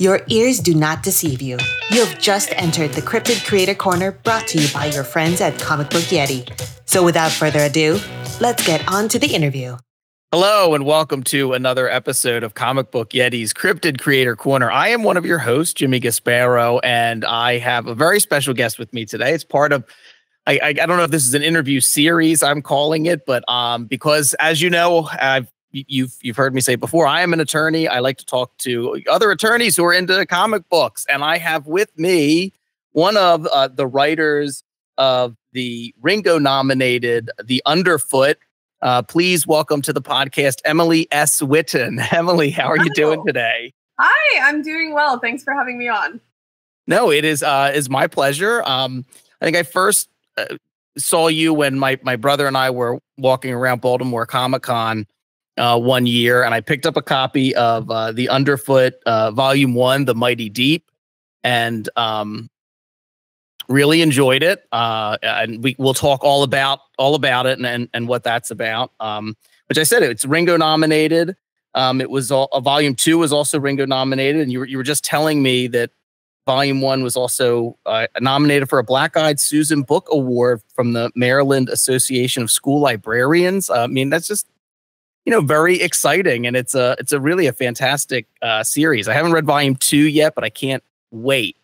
Your ears do not deceive you. You have just entered the Cryptid Creator Corner brought to you by your friends at Comic Book Yeti. So without further ado, let's get on to the interview. Hello, and welcome to another episode of Comic Book Yeti's Cryptid Creator Corner. I am one of your hosts, Jimmy Gasparo, and I have a very special guest with me today. It's part of I, I, don't know if this is an interview series I'm calling it, but um, because as you know, I've you've you've heard me say before, I am an attorney. I like to talk to other attorneys who are into comic books, and I have with me one of uh, the writers of the Ringo nominated The Underfoot. Uh, please welcome to the podcast, Emily S. Whitten. Emily, how are you doing today? Hi, I'm doing well. Thanks for having me on. No, it is uh, is my pleasure. Um, I think I first uh, saw you when my my brother and I were walking around Baltimore Comic Con uh, one year, and I picked up a copy of uh, the Underfoot uh, Volume One, The Mighty Deep, and um, really enjoyed it. Uh, and we will talk all about all about it and and, and what that's about. Um, which I said it's Ringo nominated. Um, it was all, uh, Volume Two was also Ringo nominated, and you were you were just telling me that Volume One was also uh, nominated for a Black Eyed Susan Book Award from the Maryland Association of School Librarians. Uh, I mean, that's just you know very exciting, and it's a it's a really a fantastic uh, series. I haven't read Volume Two yet, but I can't wait.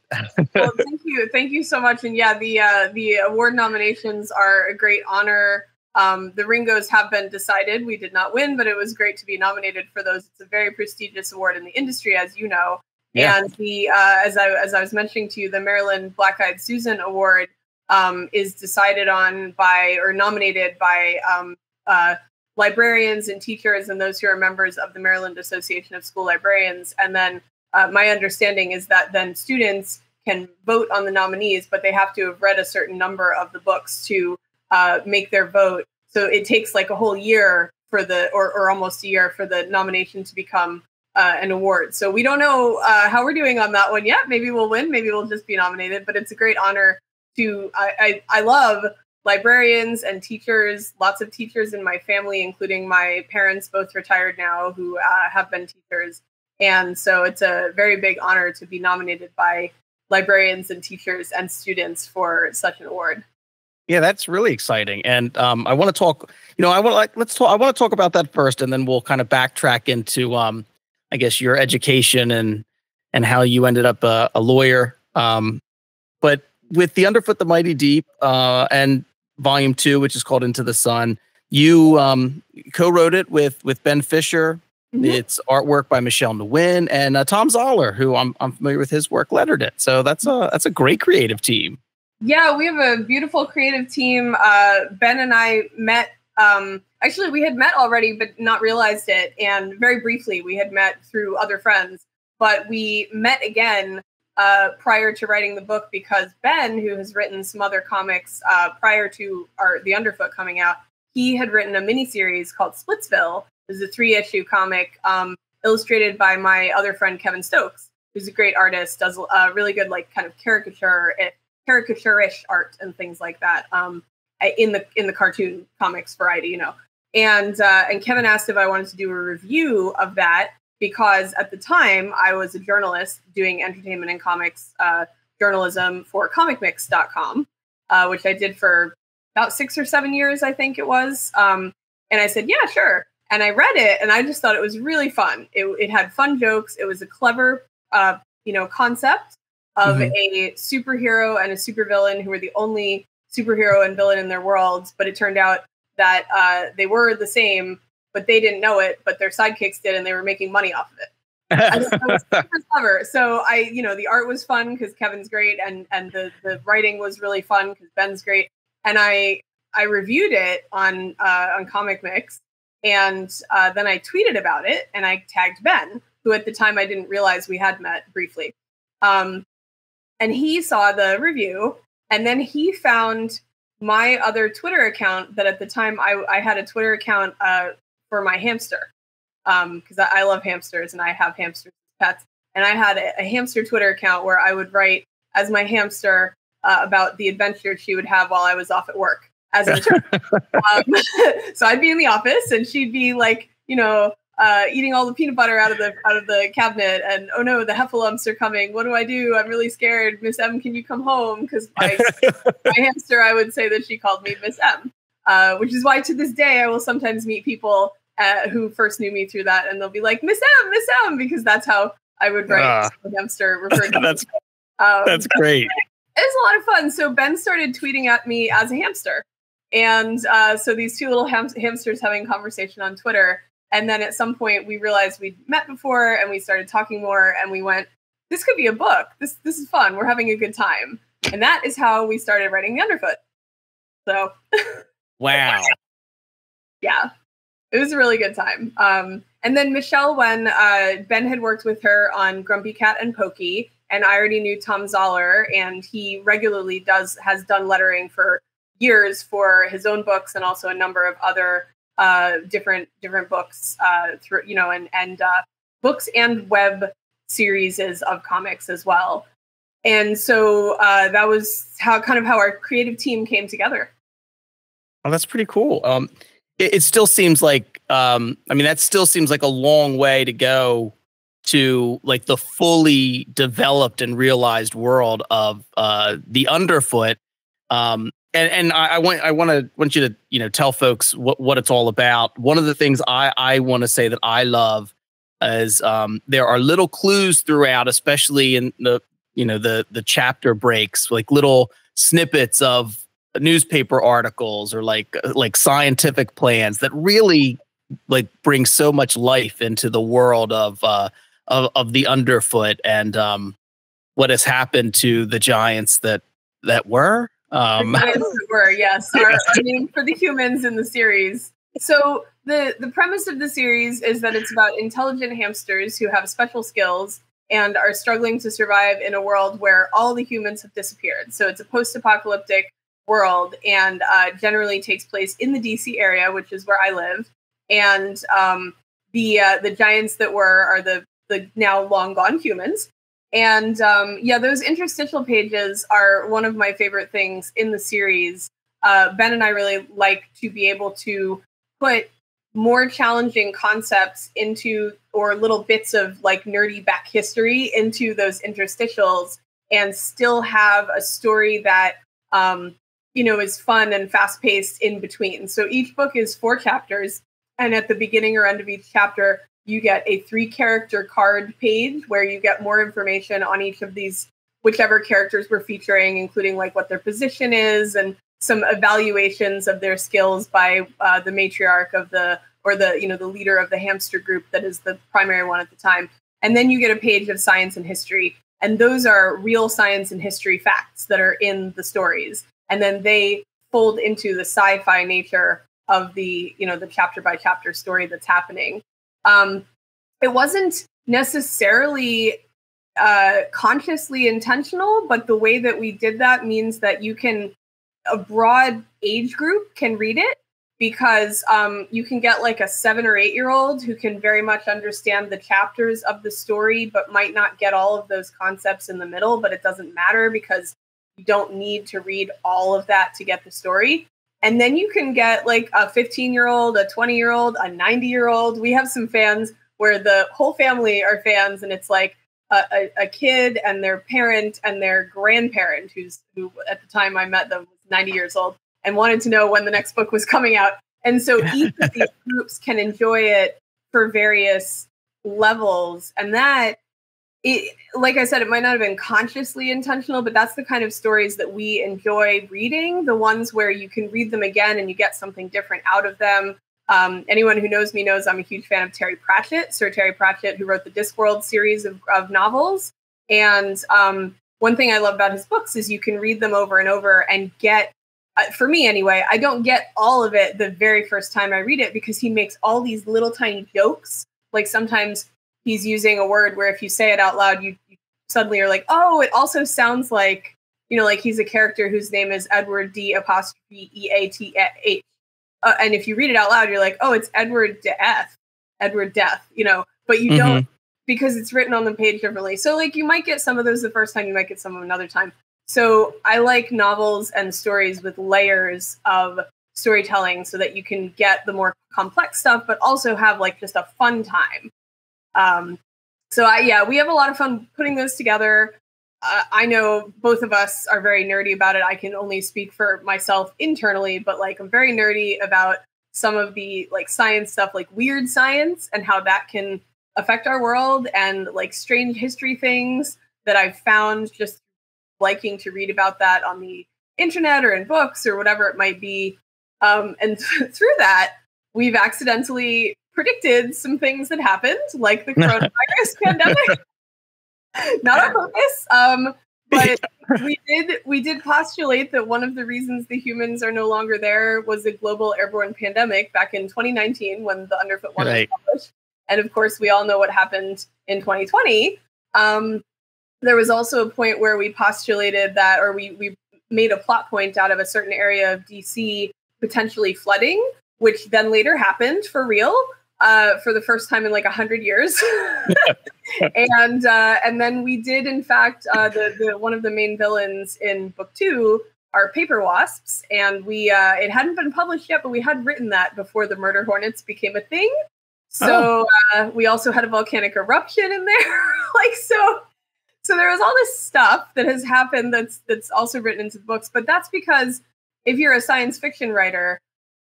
well, thank you, thank you so much. And yeah, the uh, the award nominations are a great honor. Um, the Ringos have been decided. We did not win, but it was great to be nominated for those. It's a very prestigious award in the industry, as you know. Yeah. And the uh, as I as I was mentioning to you, the Maryland Black Eyed Susan Award um, is decided on by or nominated by um, uh, librarians and teachers and those who are members of the Maryland Association of School Librarians. And then uh, my understanding is that then students can vote on the nominees, but they have to have read a certain number of the books to uh, make their vote. So it takes like a whole year for the or, or almost a year for the nomination to become uh, an award. So we don't know uh, how we're doing on that one yet. Maybe we'll win. Maybe we'll just be nominated. But it's a great honor to. I I, I love librarians and teachers. Lots of teachers in my family, including my parents, both retired now, who uh, have been teachers. And so it's a very big honor to be nominated by librarians and teachers and students for such an award. Yeah, that's really exciting, and um, I want to talk. You know, I want like let's talk. I want to talk about that first, and then we'll kind of backtrack into um, I guess your education and and how you ended up a, a lawyer. Um, but with the Underfoot, the Mighty Deep, uh, and Volume Two, which is called Into the Sun, you um, co-wrote it with with Ben Fisher. Mm-hmm. It's artwork by Michelle Nguyen and uh, Tom Zahler, who I'm I'm familiar with his work, lettered it. So that's a that's a great creative team. Yeah, we have a beautiful creative team. Uh, ben and I met um, actually, we had met already, but not realized it. And very briefly, we had met through other friends, but we met again uh, prior to writing the book because Ben, who has written some other comics uh, prior to our The Underfoot coming out, he had written a miniseries called Splitsville. It was a three issue comic um, illustrated by my other friend Kevin Stokes, who's a great artist, does a really good like kind of caricature eh, caricature-ish art and things like that. Um, in the in the cartoon comics variety, you know. And uh, and Kevin asked if I wanted to do a review of that because at the time I was a journalist doing entertainment and comics uh, journalism for ComicMix.com, uh, which I did for about six or seven years, I think it was. Um, and I said, yeah, sure. And I read it, and I just thought it was really fun. It, it had fun jokes. It was a clever, uh, you know, concept of mm-hmm. a superhero and a supervillain who were the only superhero and villain in their worlds, but it turned out that uh, they were the same, but they didn't know it, but their sidekicks did, and they were making money off of it. super clever. So I, you know, the art was fun because Kevin's great, and and the the writing was really fun because Ben's great. And I I reviewed it on uh, on Comic Mix, and uh, then I tweeted about it, and I tagged Ben, who at the time I didn't realize we had met briefly. Um, and he saw the review and then he found my other Twitter account that at the time I, I had a Twitter account uh, for my hamster because um, I, I, love hamsters and I have hamsters pets. And I had a, a, hamster Twitter account where I would write as my hamster uh, about the adventure she would have while I was off at work as an um, so I'd be in the office and she'd be like, you know, uh, eating all the peanut butter out of the out of the cabinet, and oh no, the heffalumps are coming. What do I do? I'm really scared. Miss M, can you come home? Because my, my hamster, I would say that she called me Miss M, uh, which is why to this day I will sometimes meet people uh, who first knew me through that, and they'll be like Miss M, Miss M, because that's how I would write uh, hamster referred to. that's um, that's great. It was a lot of fun. So Ben started tweeting at me as a hamster. And uh, so these two little ham- hamsters having conversation on Twitter. And then at some point we realized we'd met before and we started talking more and we went, this could be a book. This this is fun. We're having a good time. And that is how we started writing the underfoot. So Wow. yeah. It was a really good time. Um, and then Michelle, when uh, Ben had worked with her on Grumpy Cat and Pokey, and I already knew Tom Zahler, and he regularly does has done lettering for years for his own books and also a number of other uh, different different books uh, through you know and and uh, books and web series of comics as well. And so uh, that was how kind of how our creative team came together. Oh, that's pretty cool. Um, it, it still seems like um, I mean that still seems like a long way to go to like the fully developed and realized world of uh, the underfoot. Um, and and I, I want I want to want you to you know tell folks what what it's all about. One of the things I I want to say that I love is um, there are little clues throughout, especially in the you know the the chapter breaks, like little snippets of newspaper articles or like like scientific plans that really like bring so much life into the world of uh of, of the underfoot and um what has happened to the giants that that were um, were yes, our, our name for the humans in the series. So the the premise of the series is that it's about intelligent hamsters who have special skills and are struggling to survive in a world where all the humans have disappeared. So it's a post-apocalyptic world and uh, generally takes place in the DC area, which is where I live. And um, the uh, the giants that were are the the now long gone humans. And um, yeah, those interstitial pages are one of my favorite things in the series. Uh, ben and I really like to be able to put more challenging concepts into, or little bits of like nerdy back history into those interstitials and still have a story that, um, you know, is fun and fast paced in between. So each book is four chapters. And at the beginning or end of each chapter, you get a three character card page where you get more information on each of these whichever characters we're featuring including like what their position is and some evaluations of their skills by uh, the matriarch of the or the you know the leader of the hamster group that is the primary one at the time and then you get a page of science and history and those are real science and history facts that are in the stories and then they fold into the sci-fi nature of the you know the chapter by chapter story that's happening um, it wasn't necessarily uh, consciously intentional, but the way that we did that means that you can, a broad age group can read it because um, you can get like a seven or eight year old who can very much understand the chapters of the story, but might not get all of those concepts in the middle. But it doesn't matter because you don't need to read all of that to get the story. And then you can get like a 15 year old, a 20 year old, a 90 year old. We have some fans where the whole family are fans and it's like a, a, a, kid and their parent and their grandparent who's who at the time I met them was 90 years old and wanted to know when the next book was coming out. And so each of these groups can enjoy it for various levels. And that it, like I said, it might not have been consciously intentional, but that's the kind of stories that we enjoy reading. The ones where you can read them again and you get something different out of them. Um, anyone who knows me knows I'm a huge fan of Terry Pratchett, Sir Terry Pratchett, who wrote the Discworld series of, of novels. And um, one thing I love about his books is you can read them over and over and get, uh, for me anyway, I don't get all of it the very first time I read it because he makes all these little tiny jokes. Like sometimes he's using a word where if you say it out loud, you, you suddenly are like, oh, it also sounds like, you know, like he's a character whose name is Edward D apostrophe E A T H. Uh, and if you read it out loud, you're like, oh, it's Edward Death, Edward Death, you know, but you mm-hmm. don't because it's written on the page differently. So like you might get some of those the first time, you might get some of another time. So I like novels and stories with layers of storytelling so that you can get the more complex stuff, but also have like just a fun time. Um, so I, yeah, we have a lot of fun putting those together. Uh, I know both of us are very nerdy about it. I can only speak for myself internally, but like I'm very nerdy about some of the like science stuff, like weird science and how that can affect our world and like strange history things that I've found just liking to read about that on the internet or in books or whatever it might be. Um, and through that, we've accidentally predicted some things that happened, like the coronavirus pandemic. Not on purpose, um, but we did we did postulate that one of the reasons the humans are no longer there was a global airborne pandemic back in 2019 when the Underfoot One right. was published. And of course, we all know what happened in 2020. Um, there was also a point where we postulated that, or we we made a plot point out of a certain area of DC potentially flooding, which then later happened for real uh, for the first time in like a hundred years. and uh, and then we did, in fact, uh, the, the one of the main villains in book two are paper wasps, and we uh, it hadn't been published yet, but we had written that before the murder hornets became a thing. So oh. uh, we also had a volcanic eruption in there, like so. So there was all this stuff that has happened that's that's also written into the books, but that's because if you're a science fiction writer,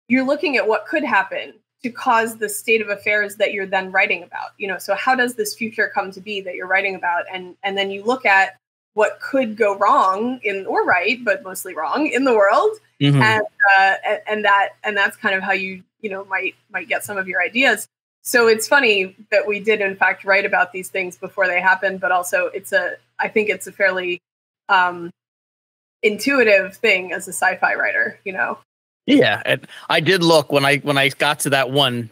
you're looking at what could happen to cause the state of affairs that you're then writing about you know? So how does this future come to be that you're writing about? And and then you look at what could go wrong in or right but mostly wrong in the world. Mm-hmm. and uh, and that and that's kind of how you you know might might get some of your ideas. So it's funny that we did in fact write about these things before they happened but also it's a i think it's a fairly um intuitive thing as a sci-fi writer you know yeah, and I did look when I when I got to that one,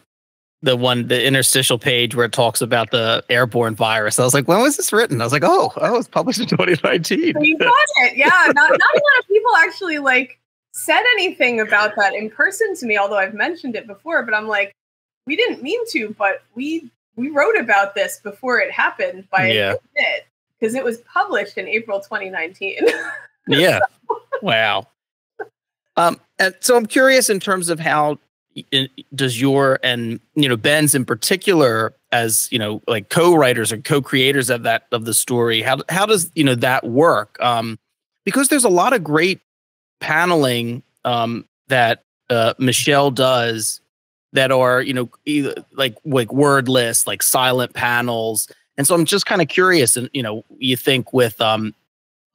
the one the interstitial page where it talks about the airborne virus. I was like, when was this written? I was like, oh, oh, it was published in 2019. you got it, yeah. Not not a lot of people actually like said anything about that in person to me, although I've mentioned it before. But I'm like, we didn't mean to, but we we wrote about this before it happened by yeah. A bit because it was published in April 2019. yeah. Wow. Um, and so I'm curious in terms of how does your and you know Ben's in particular as you know like co-writers or co-creators of that of the story how how does you know that work? Um because there's a lot of great paneling um that uh Michelle does that are you know either like like wordless like silent panels. And so I'm just kind of curious and you know you think with um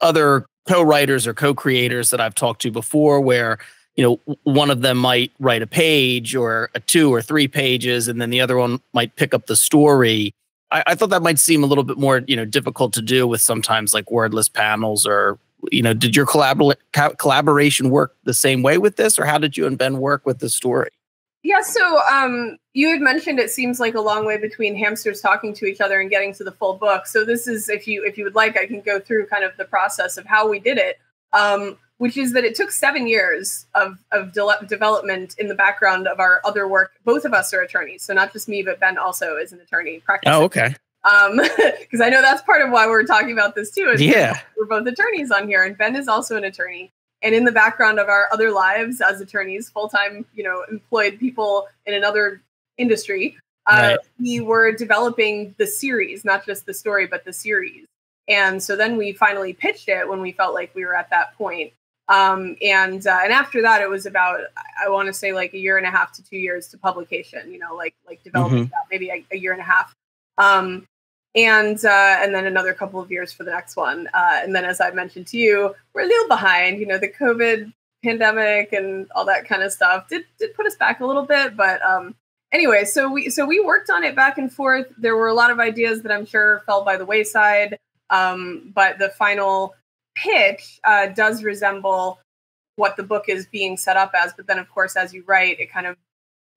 other co-writers or co-creators that I've talked to before where you know one of them might write a page or a two or three pages and then the other one might pick up the story. I, I, thought that might seem a little bit more you know difficult to do with sometimes like wordless panels or you know did your collabor- collaboration work the same way with this or how did you and ben work with the story yeah so um you had mentioned it seems like a long way between hamsters talking to each other and getting to the full book so this is if you if you would like i can go through kind of the process of how we did it um which is that it took seven years of, of de- development in the background of our other work. Both of us are attorneys, so not just me, but Ben also is an attorney. Practicing. Oh, okay. Um, because I know that's part of why we're talking about this too. yeah, we're both attorneys on here, and Ben is also an attorney. And in the background of our other lives as attorneys, full time, you know, employed people in another industry, uh, right. we were developing the series, not just the story, but the series. And so then we finally pitched it when we felt like we were at that point um, and uh, and after that it was about i want to say like a year and a half to two years to publication you know like like developing mm-hmm. that maybe a, a, year and a half um, and uh, and then another couple of years for the next one uh, and then as i mentioned to you we're a little behind you know the covid pandemic and all that kind of stuff did did put us back a little bit but um anyway so we so we worked on it back and forth there were a lot of ideas that i'm sure fell by the wayside um, but the final pitch uh, does resemble what the book is being set up as. But then, of course, as you write, it kind of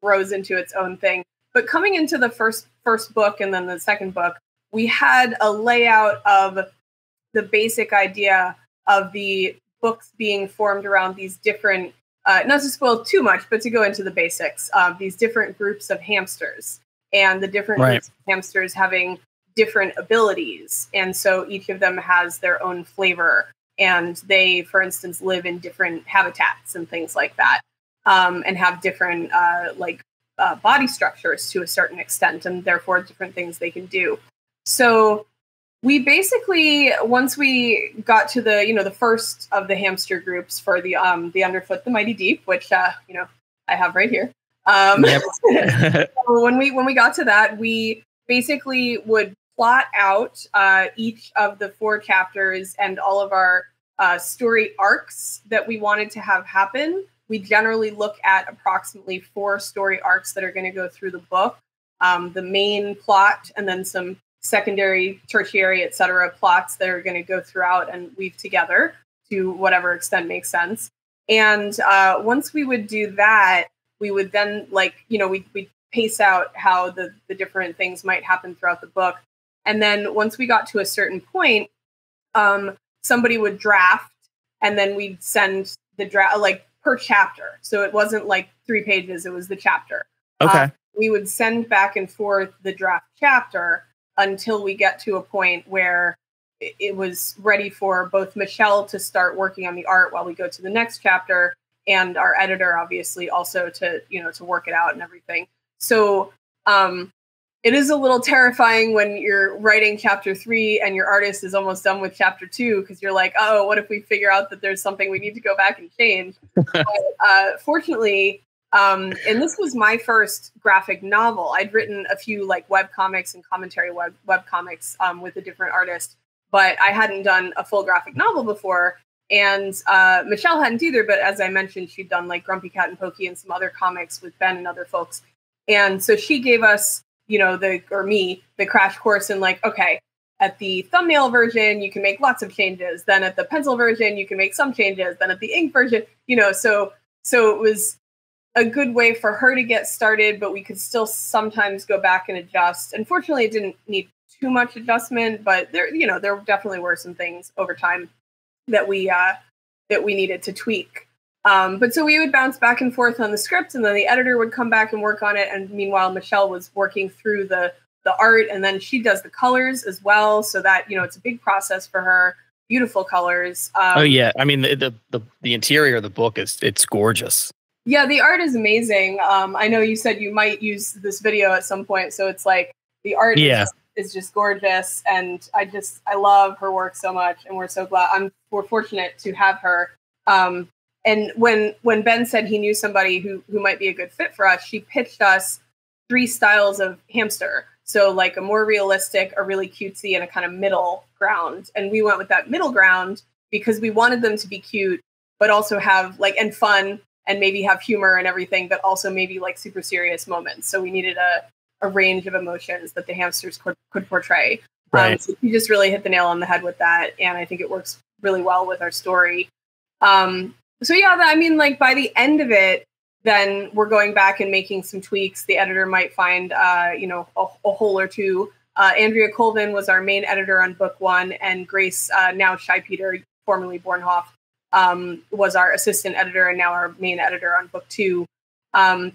grows into its own thing. But coming into the first first book and then the second book, we had a layout of the basic idea of the books being formed around these different, uh, not to spoil too much, but to go into the basics, uh, these different groups of hamsters and the different right. groups of hamsters having different abilities. And so each of them has their own flavor. And they, for instance, live in different habitats and things like that. um, and have different uh, like uh, body structures to a certain extent, and therefore different things they can do. So we basically once we got to the you know the first of the hamster groups for the um the underfoot the mighty deep which uh you know i have right here um yep. so when we when we got to that we basically would plot out uh each of the four chapters and all of our uh story arcs that we wanted to have happen we generally look at approximately four story arcs that are going to go through the book um, the main plot and then some secondary, tertiary, et cetera, plots that are going to go throughout and weave together to whatever extent makes sense. And uh, once we would do that, we would then like, you know, we we pace out how the the different things might happen throughout the book. And then once we got to a certain point, um, somebody would draft, and then we'd send the draft like per chapter. So it wasn't like three pages; it was the chapter. Okay. Uh, we would send back and forth the draft chapter, until we get to a point where it was ready for both Michelle to start working on the art while we go to the next chapter and our editor obviously also to you know to work it out and everything. So um it is a little terrifying when you're writing chapter three and your artist is almost done with chapter two because you're like oh what if we figure out that there's something we need to go back and change? But, uh, fortunately um, and this was my first graphic novel. I'd written a few like web comics and commentary web web comics um, with a different artist, but I hadn't done a full graphic novel before. And uh, Michelle hadn't either, but as I mentioned, she'd done like Grumpy Cat and Pokey and some other comics with Ben and other folks. And so she gave us, you know, the or me the crash course in like, okay, at the thumbnail version, you can make lots of changes. Then at the pencil version, you can make some changes. Then at the ink version, you know, so so it was a good way for her to get started, but we could still sometimes go back and adjust. Unfortunately, it didn't need too much adjustment, but there, you know, there definitely were some things over time that we uh, that we needed to tweak. Um, but so we would bounce back and forth on the script, and then the editor would come back and work on it. And meanwhile, Michelle was working through the the art, and then she does the colors as well. So that you know, it's a big process for her. Beautiful colors. Um, oh yeah, I mean the, the the the interior of the book is it's gorgeous. Yeah, the art is amazing. Um, I know you said you might use this video at some point, so it's like the art yeah. is, is just gorgeous, and I just I love her work so much, and we're so glad. I'm we're fortunate to have her. Um, and when when Ben said he knew somebody who who might be a good fit for us, she pitched us three styles of hamster. So like a more realistic, a really cutesy, and a kind of middle ground. And we went with that middle ground because we wanted them to be cute, but also have like and fun and maybe have humor and everything, but also maybe like super serious moments. So we needed a, a range of emotions that the hamsters could, could portray. Um, right. Um, so you just really hit the nail on the head with that. And I think it works really well with our story. Um, so yeah, I mean, like by the end of it, then we're going back and making some tweaks. The editor might find, uh, you know, a, a hole or two. Uh, Andrea Colvin was our main editor on book one, and Grace, uh, now Scheipeter, formerly Bornhoft, um, was our assistant editor and now our main editor on book two. Um,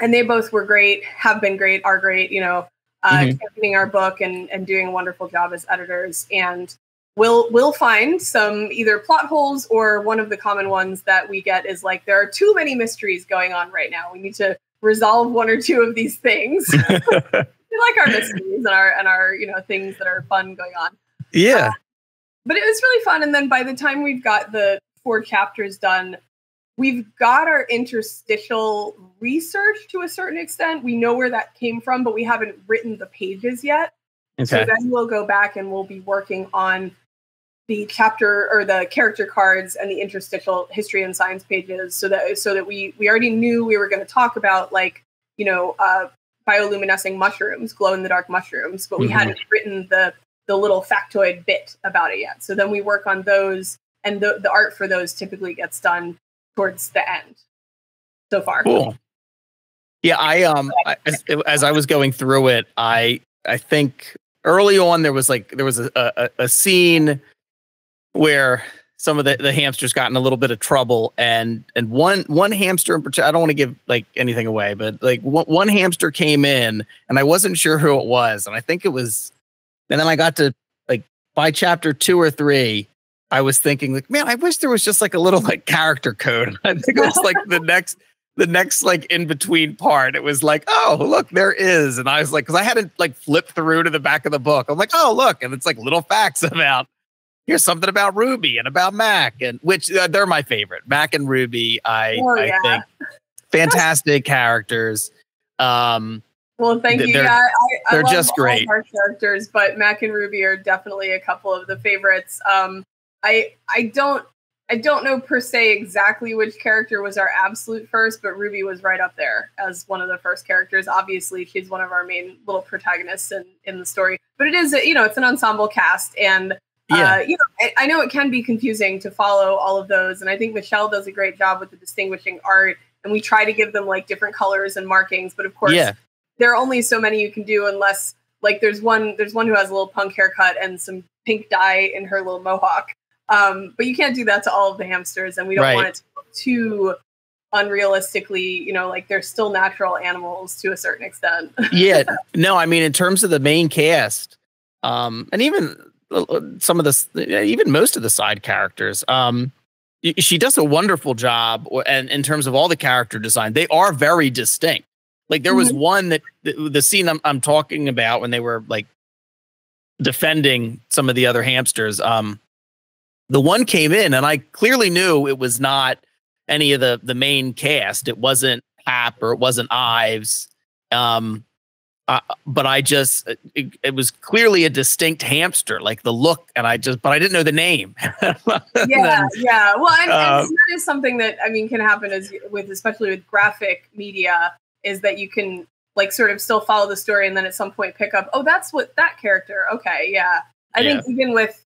and they both were great, have been great, are great, you know, uh, mm-hmm. championing our book and, and doing a wonderful job as editors. And we'll we'll find some either plot holes or one of the common ones that we get is like there are too many mysteries going on right now. We need to resolve one or two of these things. we like our mysteries and our and our you know things that are fun going on. Yeah. Uh, but it was really fun. And then by the time we've got the four chapters done, we've got our interstitial research to a certain extent. We know where that came from, but we haven't written the pages yet. Okay. So then we'll go back and we'll be working on the chapter or the character cards and the interstitial history and science pages so that so that we we already knew we were going to talk about like you know uh, bioluminescing mushrooms glow in the dark mushrooms but we mm-hmm. hadn't written the the little factoid bit about it yet so then we work on those and the, the art for those typically gets done towards the end. So far. Cool. Yeah i um I, as, as, i was going through it i i think early on there was like there was a, a, a scene where some of the, the hamsters got in a little bit of trouble and and one one hamster in particular i don't want to give like anything away but like one, one hamster came in and i wasn't sure who it was. And i think it was and then i got to like by chapter two or three I was thinking like, man, I wish there was just like a little like character code. I think it was like the next the next like in between part, it was like, oh, look, there is. And I was like, because I hadn't like flipped through to the back of the book. I'm like, oh, look. And it's like little facts about here's something about Ruby and about Mac, and which uh, they're my favorite. Mac and Ruby, I, oh, I think fantastic characters. Um, well, thank you. They're, yeah, I, they're just great. Our characters, but Mac and Ruby are definitely a couple of the favorites. Um, I I don't I don't know per se exactly which character was our absolute first, but Ruby was right up there as one of the first characters. Obviously, she's one of our main little protagonists in, in the story. But it is, a, you know, it's an ensemble cast, and yeah. Uh, you know, I, I, know it can be confusing to follow all of those, and I think Michelle does a great job with the distinguishing art. And we try to give them like different colors and markings, but of course, yeah. there are only so many you can do unless like there's one there's one who has a little punk haircut and some pink dye in her little mohawk um, but you can't do that to all of the hamsters, and we don't right. want it to look too unrealistically, you know, like they're still natural animals to a certain extent. yeah. No, I mean, in terms of the main cast, um, and even uh, uh, some of the, even most of the side characters, um, she does a wonderful job. And in terms of all the character design, they are very distinct. Like there was mm-hmm. one that the, the scene I'm, I'm talking about when they were like defending some of the other hamsters. Um, the one came in and I clearly knew it was not any of the the main cast. It wasn't Hap or it wasn't Ives. Um, uh, but I just it, it, was clearly a distinct hamster, like the look, and I just but I didn't know the name. yeah, yeah. Well, and, uh, and that is something that I mean can happen as with especially with graphic media is that you can like sort of still follow the story and then at some point pick up oh that's what that character okay yeah I yeah. think even with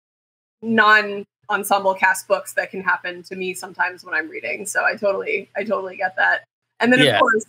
non ensemble cast books that can happen to me sometimes when I'm reading. So I totally, I totally get that. And then yeah. of course,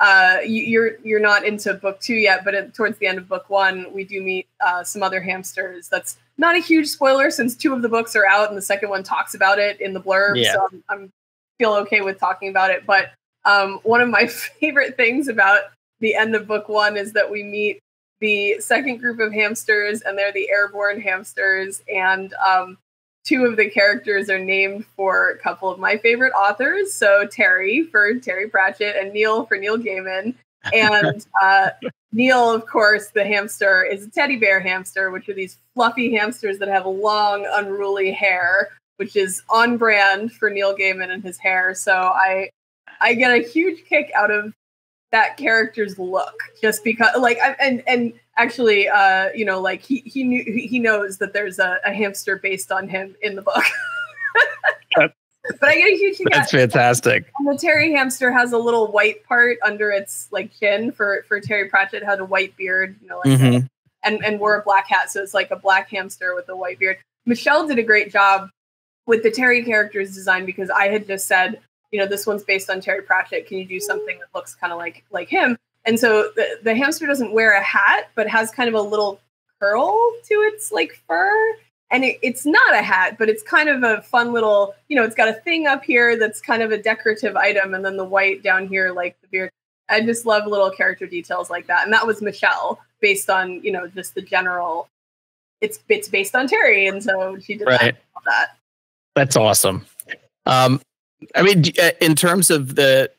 uh, you, are you're not into book two yet, but at, towards the end of book one, we do meet uh, some other hamsters. That's not a huge spoiler since two of the books are out, and the second one talks about it in the blurb. Yeah. So I'm, I'm feel okay with talking about it. But um, one of my favorite things about the end of book one is that we meet the second group of hamsters, and they're the airborne hamsters, and um, two of the characters are named for a couple of my favorite authors. So Terry for Terry Pratchett and Neil for Neil Gaiman. And uh, Neil, of course, the hamster is a teddy bear hamster, which are these fluffy hamsters that have long, unruly hair, which is on brand for Neil Gaiman and his hair. So I I get a huge kick out of that character's look just because like I, and and actually uh you know like he he knew he knows that there's a, a hamster based on him in the book but i get a huge that's fantastic and the terry hamster has a little white part under its like chin for for terry pratchett had a white beard you know like mm-hmm. and and wore a black hat so it's like a black hamster with a white beard michelle did a great job with the terry character's design because i had just said you know, this one's based on Terry Pratchett. Can you do something that looks kind of like like him? And so the, the hamster doesn't wear a hat, but has kind of a little curl to its like fur. And it, it's not a hat, but it's kind of a fun little, you know, it's got a thing up here that's kind of a decorative item, and then the white down here, like the beard. I just love little character details like that. And that was Michelle, based on, you know, just the general it's it's based on Terry, and so she did right. that. That's awesome. Um, I mean, uh, in terms of the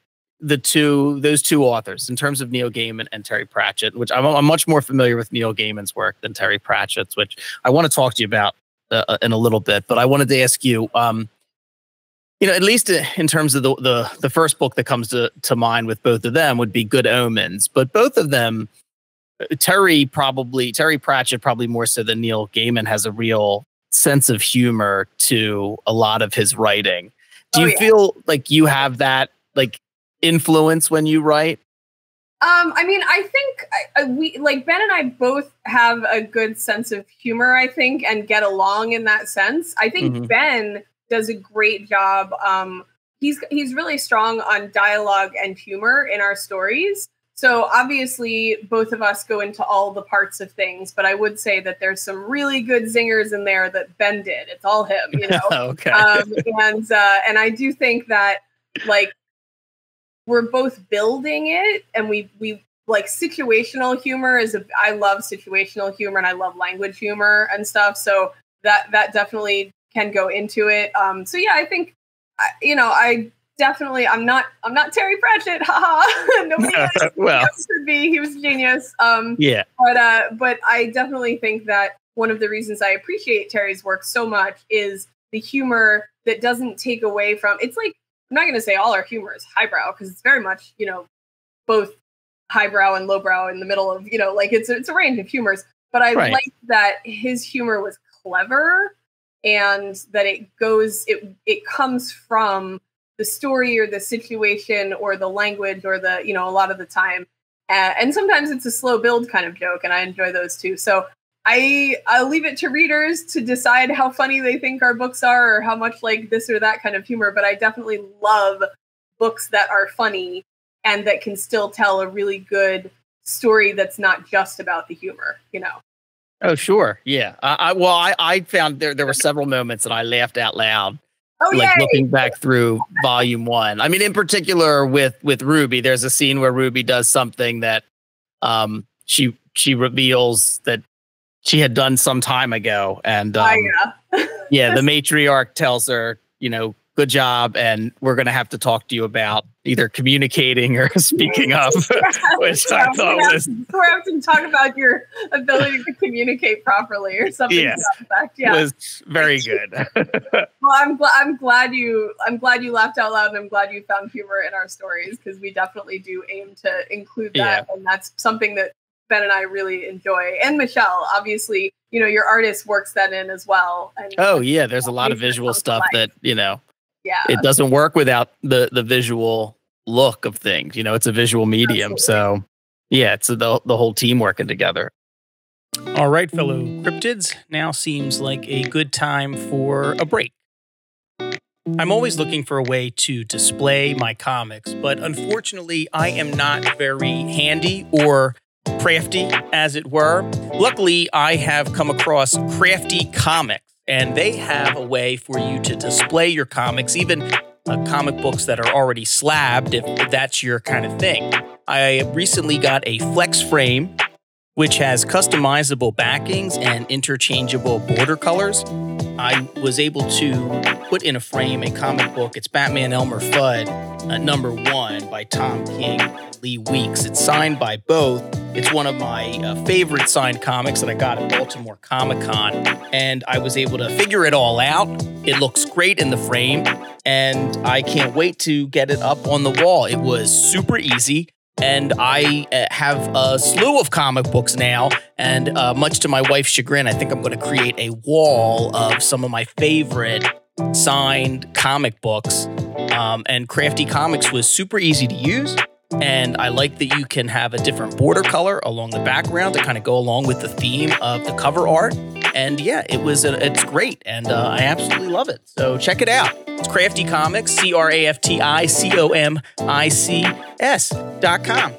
the two those two authors, in terms of Neil Gaiman and Terry Pratchett, which I'm, I'm much more familiar with Neil Gaiman's work than Terry Pratchett's, which I want to talk to you about uh, uh, in a little bit. But I wanted to ask you, um, you know, at least in terms of the, the the first book that comes to to mind with both of them would be Good Omens, but both of them. Terry probably Terry Pratchett probably more so than Neil Gaiman has a real sense of humor to a lot of his writing. Do you oh, yeah. feel like you have that like influence when you write? Um, I mean, I think I, I, we like Ben and I both have a good sense of humor. I think and get along in that sense. I think mm-hmm. Ben does a great job. Um, he's he's really strong on dialogue and humor in our stories. So obviously, both of us go into all the parts of things, but I would say that there's some really good zingers in there that Ben did. It's all him, you know. okay. Um, and uh, and I do think that like we're both building it, and we we like situational humor is a. I love situational humor, and I love language humor and stuff. So that that definitely can go into it. Um, so yeah, I think you know I definitely I'm not I'm not Terry Pratchett, haha. Nobody else well, could be. He was a genius. Um, yeah, but uh, but I definitely think that one of the reasons I appreciate Terry's work so much is the humor that doesn't take away from. It's like I'm not going to say all our humor is highbrow because it's very much you know both highbrow and lowbrow in the middle of you know like it's it's a range of humors. But I Right. like that his humor was clever and that it goes it it comes from the story or the situation or the language or the you know a lot of the time uh, and sometimes it's a slow build kind of joke and i enjoy those too so i i'll leave it to readers to decide how funny they think our books are or how much like this or that kind of humor but i definitely love books that are funny and that can still tell a really good story that's not just about the humor you know Oh, sure. Yeah. I, I well, I, I found there there were several moments that I laughed out loud, oh like yeah looking back through volume one. I mean, in particular with with Ruby, there's a scene where Ruby does something that um she she reveals that she had done some time ago, and um, yeah yeah, the matriarch tells her, you know, good job, and we're gonna have to talk to you about either communicating or speaking up, which I thought we have was to- we have to talk about your ability to communicate properly or something Yeah. to. Yeah. was very good. well, I'm glad. I'm glad you. I'm glad you laughed out loud, and I'm glad you found humor in our stories because we definitely do aim to include that, and that's something that Ben and I really enjoy. And Michelle, obviously, you know, your artist works that in as well. And oh yeah, there's a lot of visual stuff that you know yeah, it doesn't work without the the visual look of things. You know, it's a visual medium, so yeah, it's the the whole team working together. All right, fellow cryptids, now seems like a good time for a break. I'm always looking for a way to display my comics, but unfortunately, I am not very handy or crafty, as it were. Luckily, I have come across Crafty Comics, and they have a way for you to display your comics, even uh, comic books that are already slabbed, if, if that's your kind of thing. I recently got a flex frame which has customizable backings and interchangeable border colors. I was able to put in a frame a comic book. It's Batman Elmer Fudd, uh, number one by Tom King and Lee Weeks. It's signed by both. It's one of my uh, favorite signed comics that I got at Baltimore Comic Con. And I was able to figure it all out. It looks great in the frame. And I can't wait to get it up on the wall. It was super easy and I uh, have a slew of comic books now. And uh, much to my wife's chagrin, I think I'm going to create a wall of some of my favorite signed comic books. Um, and Crafty Comics was super easy to use. And I like that you can have a different border color along the background to kind of go along with the theme of the cover art. And yeah, it was a, it's great, and uh, I absolutely love it. So check it out. It's Crafty Comics, C R A F T I C O M I C S dot com.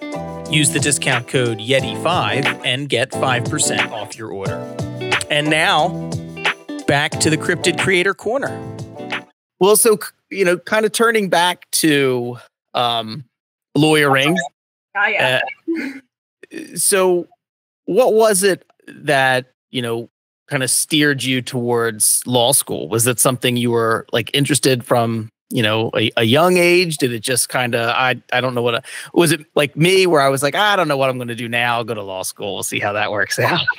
Use the discount code Yeti5 and get 5% off your order. And now, back to the Cryptid Creator Corner. Well, so you know, kind of turning back to um, lawyering. Ah, yeah. So, what was it that you know kind of steered you towards law school? Was it something you were like interested from you know a, a young age? Did it just kind of I I don't know what a, was it like me where I was like I don't know what I'm going to do now. I'll go to law school. We'll see how that works out.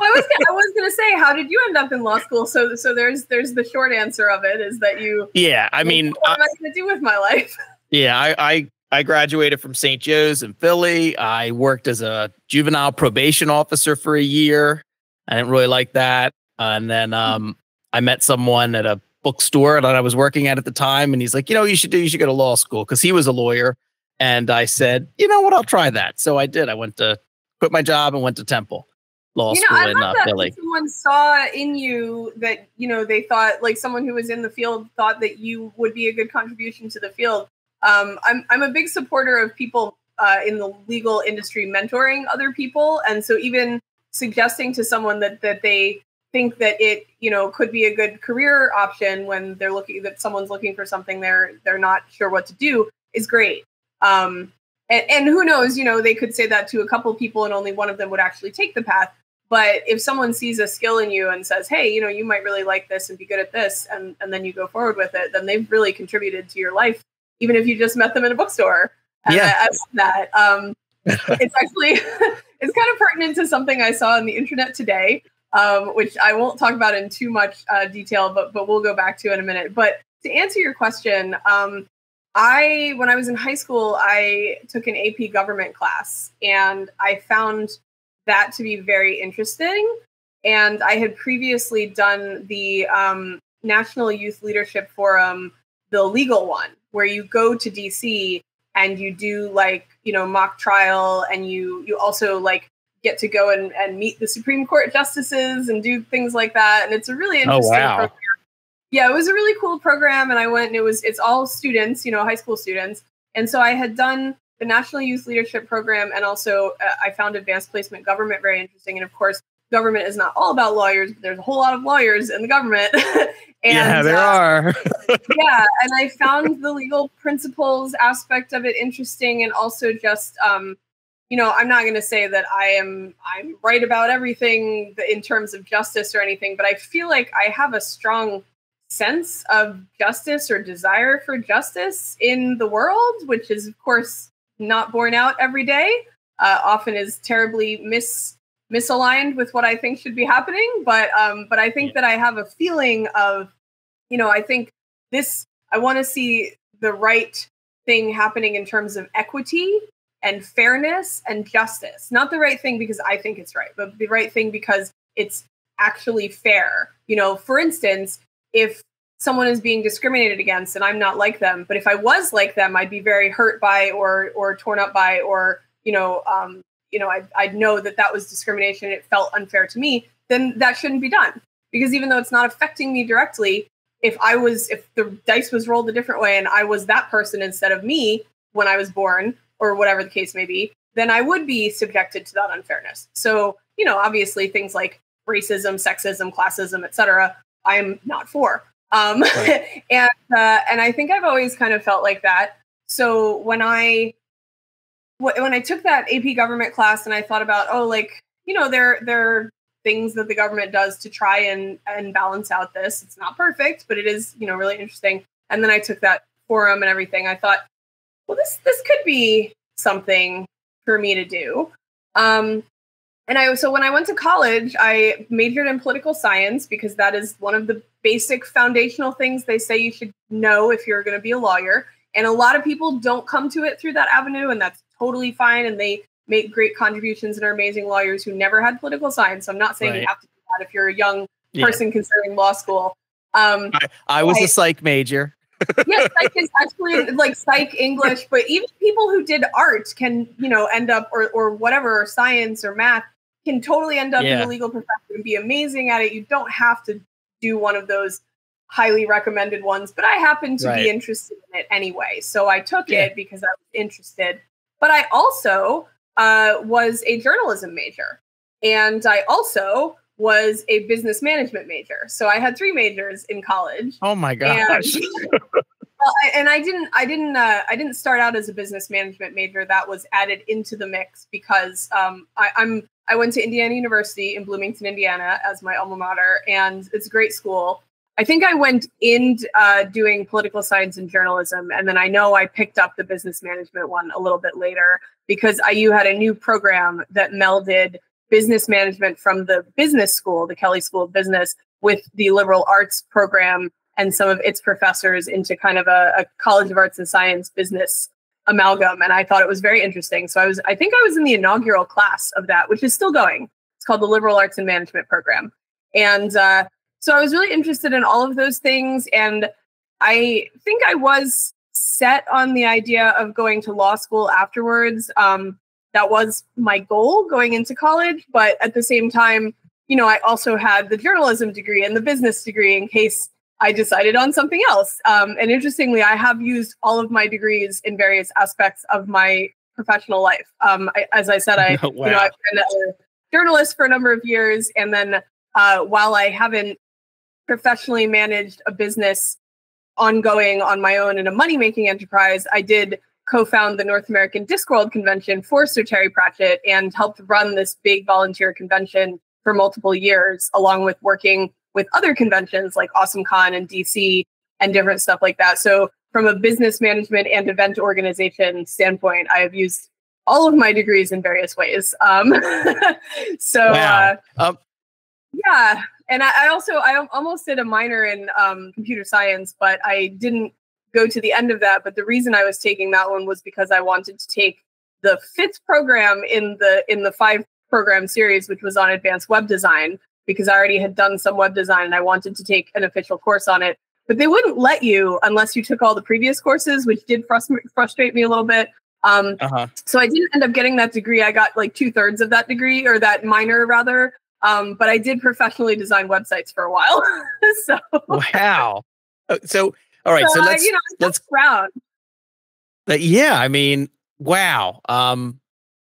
I was gonna, I was going to say, how did you end up in law school? So so there's there's the short answer of it is that you. yeah, I mean, what am I going to do with my life? Yeah, I, I I graduated from St. Joe's in Philly. I worked as a juvenile probation officer for a year. I didn't really like that, and then um, I met someone at a bookstore that I was working at at the time, and he's like, you know, you should do, you should go to law school because he was a lawyer. And I said, you know what, I'll try that. So I did. I went to quit my job and went to Temple Law you know, School I in uh, Philly. someone saw in you that you know they thought like someone who was in the field thought that you would be a good contribution to the field. Um, I'm I'm a big supporter of people uh, in the legal industry mentoring other people, and so even suggesting to someone that that they think that it you know could be a good career option when they're looking that someone's looking for something they're they're not sure what to do is great. Um, and, and who knows, you know, they could say that to a couple people and only one of them would actually take the path. But if someone sees a skill in you and says, "Hey, you know, you might really like this and be good at this," and and then you go forward with it, then they've really contributed to your life, even if you just met them in a bookstore. Yeah. I, I love that. Um, it's actually it's kind of pertinent to something I saw on the internet today, um, which I won't talk about in too much uh, detail, but but we'll go back to in a minute. But to answer your question, um, I when I was in high school, I took an AP government class, and I found that to be very interesting. And I had previously done the um, National Youth Leadership Forum, the legal one, where you go to DC and you do like you know mock trial, and you you also like get to go and, and meet the Supreme Court justices and do things like that. And it's a really Oh, interesting wow. program. Yeah, it was a really cool program, and I went and it was it's all students, you know, high school students. And so I had done the National Youth Leadership Program, and also uh, I found Advanced Placement Government very interesting. And of course, government is not all about lawyers, but there's a whole lot of lawyers in the government. and, yeah, there uh, are. yeah, and I found the legal principles aspect of it interesting, and also just, um, you know, I'm not going to say that I am I'm right about everything in terms of justice or anything, but I feel like I have a strong sense of justice or desire for justice in the world, which is of course not borne out every day. Uh, often is terribly mis misaligned with what I think should be happening. But um, but I think that I have a feeling of, you know, I think this I want to see the right thing happening in terms of equity and fairness and justice. Not the right thing because I think it's right, but the right thing because it's actually fair. You know, for instance, if someone is being discriminated against and I'm not like them, but if I was like them, I'd be very hurt by or or torn up by or you know, um, you know, I'd, I'd know that that was discrimination. It felt unfair to me. Then that shouldn't be done because even though it's not affecting me directly, if I was if the dice was rolled a different way and I was that person instead of me when I was born or whatever the case may be, then I would be subjected to that unfairness. So you know, obviously things like racism, sexism, classism, etc. I am not for. Um, Right. and uh, and I think I've always kind of felt like that. So when I when I took that AP government class and I thought about oh like you know there there are things that the government does to try and and balance out this. It's not perfect, but it is you know really interesting. And then I took that forum and everything. I thought, well this this could be something for me to do. Um, and I so when I went to college, I majored in political science because that is one of the basic foundational things they say you should know if you're going to be a lawyer. And a lot of people don't come to it through that avenue, and that's totally fine. And they make great contributions and are amazing lawyers who never had political science. So I'm not saying you have to do that if you're a young Yeah. person considering law school. Um, I, I was a psych major. yes, psych is actually like psych English, but even people who did art can, you know, end up or or whatever, or science or math can totally end up in Yeah. the legal profession and be amazing at it. You don't have to do one of those highly recommended ones, but I happen to Right. be interested in it anyway. So I took Yeah. it because I was interested. But I also uh, was a journalism major. And I also was a business management major. So I had three majors in college. Oh my gosh. Well, I, and I didn't, I didn't, uh, I didn't start out as a business management major. That was added into the mix because um, I, I'm, I went to Indiana University in Bloomington, Indiana, as my alma mater, and it's a great school. I think I went in uh, doing political science and journalism, and then I know I picked up the business management one a little bit later because IU had a new program that melded business management from the business school, the Kelley School of Business, with the liberal arts program and some of its professors into kind of a, a College of Arts and Science business amalgam. And I thought it was very interesting. So I was, I think I was in the inaugural class of that, which is still going. It's called the Liberal Arts and Management Program. And uh, so I was really interested in all of those things. And I think I was set on the idea of going to law school afterwards. Um, that was my goal going into college. But at the same time, you know, I also had the journalism degree and the business degree in case I decided on something else. Um, and interestingly, I have used all of my degrees in various aspects of my professional life. Um, I, as I said, I Oh, you know. I've been a journalist for a number of years, and then uh, while I haven't professionally managed a business ongoing on my own in a money making enterprise, I did co-found the North American Discworld Convention for Sir Terry Pratchett and helped run this big volunteer convention for multiple years, along with working with other conventions like AwesomeCon and DC and different stuff like that. So, from a business management and event organization standpoint, I have used all of my degrees in various ways. Um, so, wow. uh, um, yeah. And I, I, also I almost did a minor in um, computer science, but I didn't go to the end of that. But the reason I was taking that one was because I wanted to take the fifth program in the in the five program series, which was on advanced web design, because I already had done some web design and I wanted to take an official course on it. But they wouldn't let you unless you took all the previous courses, which did frust- frustrate me a little bit. Um, uh-huh. So I didn't end up getting that degree. I got like two thirds of that degree or that minor rather. Um, but I did professionally design websites for a while. so wow. Uh, so all right. So, so let's you know let's round. But yeah, I mean, wow. Um,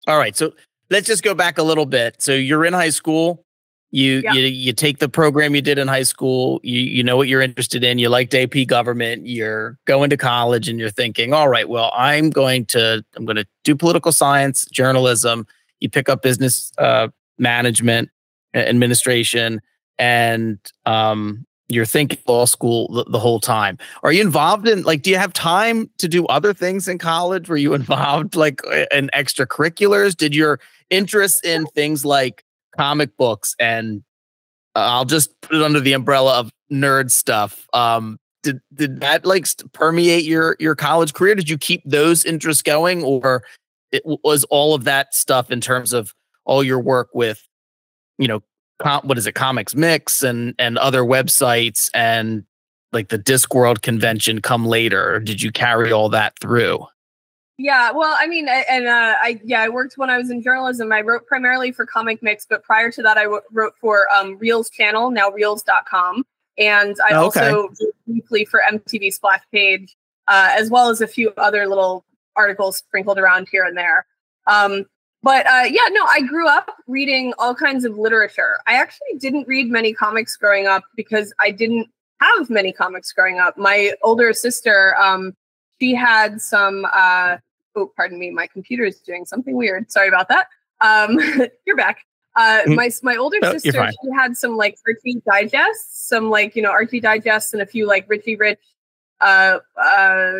all right. So let's just go back a little bit. So you're in high school. You yeah. you you take the program you did in high school. You you know what you're interested in. You liked AP government. You're going to college, and you're thinking, all right, well, I'm going to I'm going to do political science, journalism. You pick up business uh, management, administration, and um, you're thinking law school the, the, whole time. Are you involved in like? Do you have time to do other things in college? Were you involved like in extracurriculars? Did your interest in things like comic books and uh, I'll just put it under the umbrella of nerd stuff. Um, did did that like permeate your your college career? Did you keep those interests going, or it was all of that stuff in terms of all your work with, you know, com- what is it, Comics Mix and and other websites and like the Discworld convention come later? Did you carry all that through? Yeah, well, I mean, and uh, I yeah, I worked when I was in journalism. I wrote primarily for Comic Mix, but prior to that, I w- wrote for um, Reelz Channel, now Reelz.com, and I oh, okay. also weekly for MTV Splash Page, uh, as well as a few other little articles sprinkled around here and there. Um, but uh, yeah, no, I grew up reading all kinds of literature. I actually didn't read many comics growing up because I didn't have many comics growing up. My older sister, um, she had some uh, oh, pardon me, my computer is doing something weird. Sorry about that. Um, you're back. Uh, mm-hmm. my my older oh, sister, she had some like Archie digests, some like you know Archie digests, and a few like Richie Rich, uh, uh,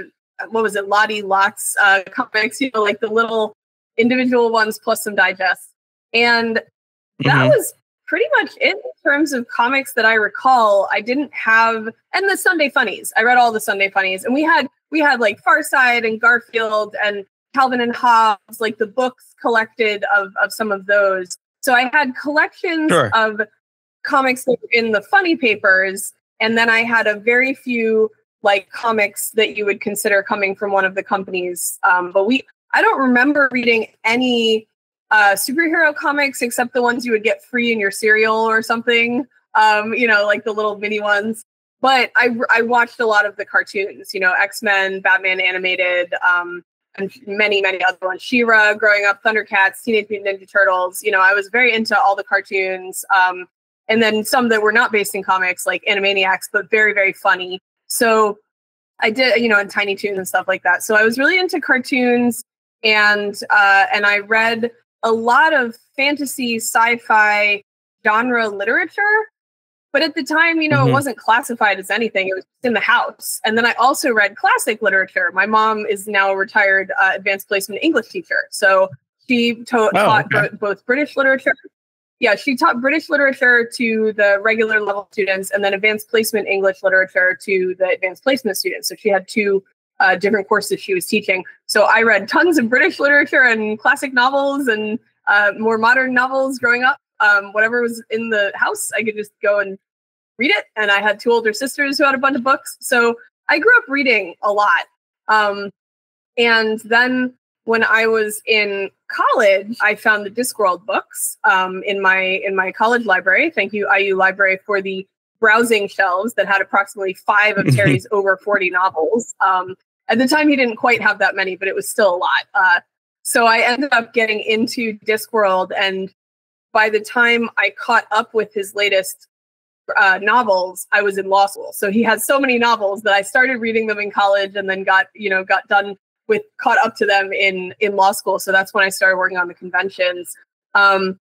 what was it, Lottie Lots uh, comics, you know, like the little individual ones plus some digests, and that mm-hmm. was pretty much it in terms of comics that I recall. I didn't have, and the Sunday Funnies. I read all the Sunday Funnies, and we had we had like Far Side and Garfield and Calvin and Hobbes, like the books collected of of some of those. So I had collections sure. of comics in the funny papers, and then I had a very few like comics that you would consider coming from one of the companies. Um, but we, I don't remember reading any uh, superhero comics except the ones you would get free in your cereal or something. Um, you know, like the little mini ones but I I watched a lot of the cartoons, you know, X Men, Batman animated, um, and many many other ones. She-Ra, growing up, Thundercats, Teenage Mutant Ninja Turtles. You know, I was very into all the cartoons, um, and then some that were not based in comics, like Animaniacs, but very very funny. So I did, you know, and Tiny Toons and stuff like that. So I was really into cartoons, and uh, and I read a lot of fantasy, sci-fi genre literature but at the time, you know, mm-hmm. it wasn't classified as anything. It was in the house. And then I also read classic literature. My mom is now a retired uh, advanced placement English teacher. So she to- oh, taught okay. both British literature. Yeah, she taught British literature to the regular level students and then advanced placement English literature to the advanced placement students. So she had two uh, different courses she was teaching. So I read tons of British literature and classic novels and uh, more modern novels growing up. Um, whatever was in the house, I could just go and read it. And I had two older sisters who had a bunch of books. So I grew up reading a lot. Um, and then when I was in college, I found the Discworld books um, in my in my college library. Thank you, IU Library, for the browsing shelves that had approximately five of Terry's over 40 novels. Um, at the time, he didn't quite have that many, but it was still a lot. Uh, so I ended up getting into Discworld, and by the time I caught up with his latest uh, novels, I was in law school. So he has so many novels that I started reading them in college and then got, you know, got done with caught up to them in in law school. So that's when I started working on the conventions. Um,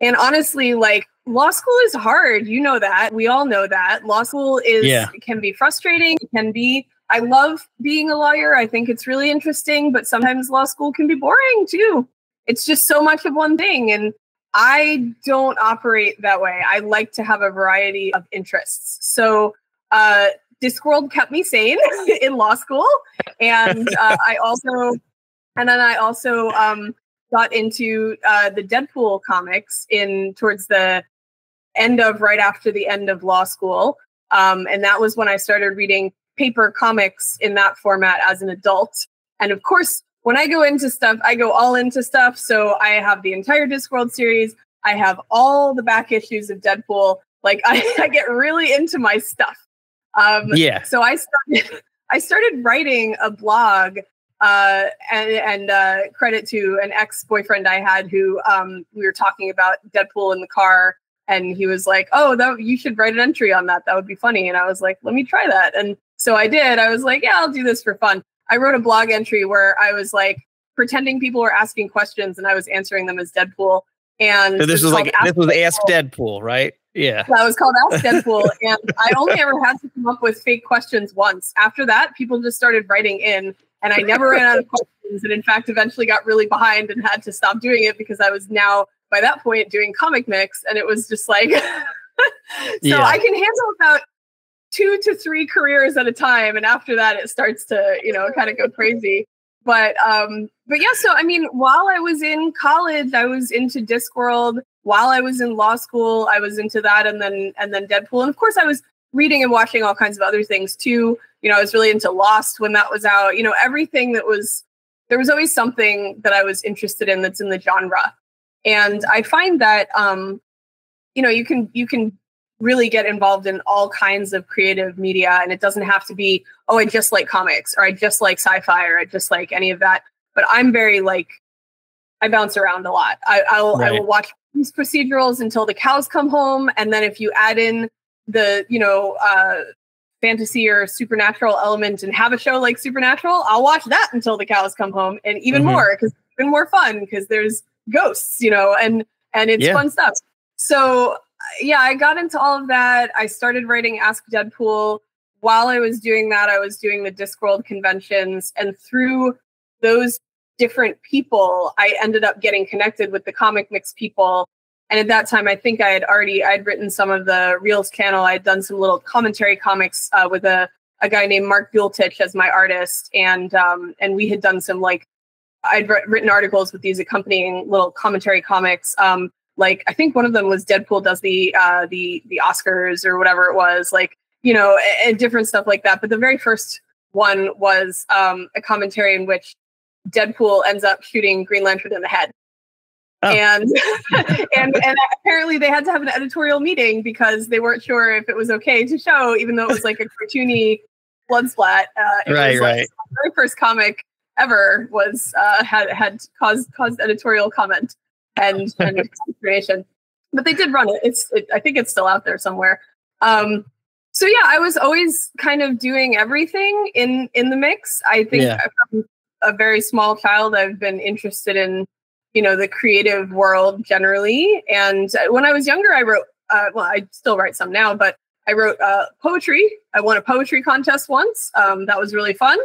And honestly, like law school is hard. You know that. We all know that. Law school is Yeah. can be frustrating. It can be I love being a lawyer. I think it's really interesting, but sometimes law school can be boring too. It's just so much of one thing and I don't operate that way. I like to have a variety of interests. So, uh, Discworld kept me sane in law school, and uh, I also, and then I also um, got into uh, the Deadpool comics in towards the end of right after the end of law school, um, and that was when I started reading paper comics in that format as an adult. And of course, when I go into stuff, I go all into stuff. So I have the entire Discworld series. I have all the back issues of Deadpool. Like I, I get really into my stuff. Um, Yeah. so I started I started writing a blog uh, and, and uh, credit to an ex boyfriend I had who um, we were talking about Deadpool in the car, and he was like, "Oh, that you should write an entry on that. That would be funny." And I was like, "Let me try that." And so I did. I was like, "Yeah, I'll do this for fun." I wrote a blog entry where I was like pretending people were asking questions and I was answering them as Deadpool. And So this was like Ask this was Ask Deadpool. Deadpool, right? Yeah. That was called Ask Deadpool, and I only ever had to come up with fake questions once. After that, people just started writing in, and I never ran out of questions. And in fact, eventually got really behind and had to stop doing it because I was now by that point doing comic mix, and it was just like, so Yeah. I can handle about two to three careers at a time, and after that, it starts to you know kind of go crazy. But um, but yeah, so I mean, while I was in college, I was into Discworld while I was in law school, I was into that and then and then Deadpool. And of course I was reading and watching all kinds of other things too. You know, I was really into Lost when that was out. You know, everything that was there was always something that I was interested in that's in the genre. And I find that um, you know, you can you can really get involved in all kinds of creative media and it doesn't have to be, oh, I just like comics or I just like sci-fi or I just like any of that. But I'm very like I bounce around a lot. I, I'll I will watch these procedurals until the cows come home, and then if you add in the you know uh, fantasy or supernatural element and have a show like Supernatural, I'll watch that until the cows come home, and even Mhm. more because even more fun because there's ghosts, you know, and and it's Yeah. fun stuff. So yeah, I got into all of that. I started writing Ask Deadpool. While I was doing that, I was doing the Discworld conventions, and through those different people, I ended up getting connected with the comic mix people. And at that time, I think I had already I'd written some of the Reelz channel. I'd done some little commentary comics uh, with a a guy named Mark Bueltich as my artist, and um, and we had done some like I'd wr- written articles with these accompanying little commentary comics. Um, like I think one of them was Deadpool does the uh, the the Oscars or whatever it was, like you know, and, and different stuff like that. But the very first one was um, a commentary in which Deadpool ends up shooting Green Lantern in the head. Oh. And and and apparently they had to have an editorial meeting because they weren't sure if it was okay to show, even though it was like a cartoony blood splat. Uh, it Right, was, like, right. the very first comic ever was uh, had had caused caused editorial comment and and consternation. But they did run it. It's it, I think it's still out there somewhere. Um, so yeah, I was always kind of doing everything in in the mix. I think Yeah. from a very small child, I've been interested in you know the creative world generally. And uh, when I was younger, I wrote. Uh, well, I still write some now, but I wrote uh, poetry. I won a poetry contest once. Um, that was really fun.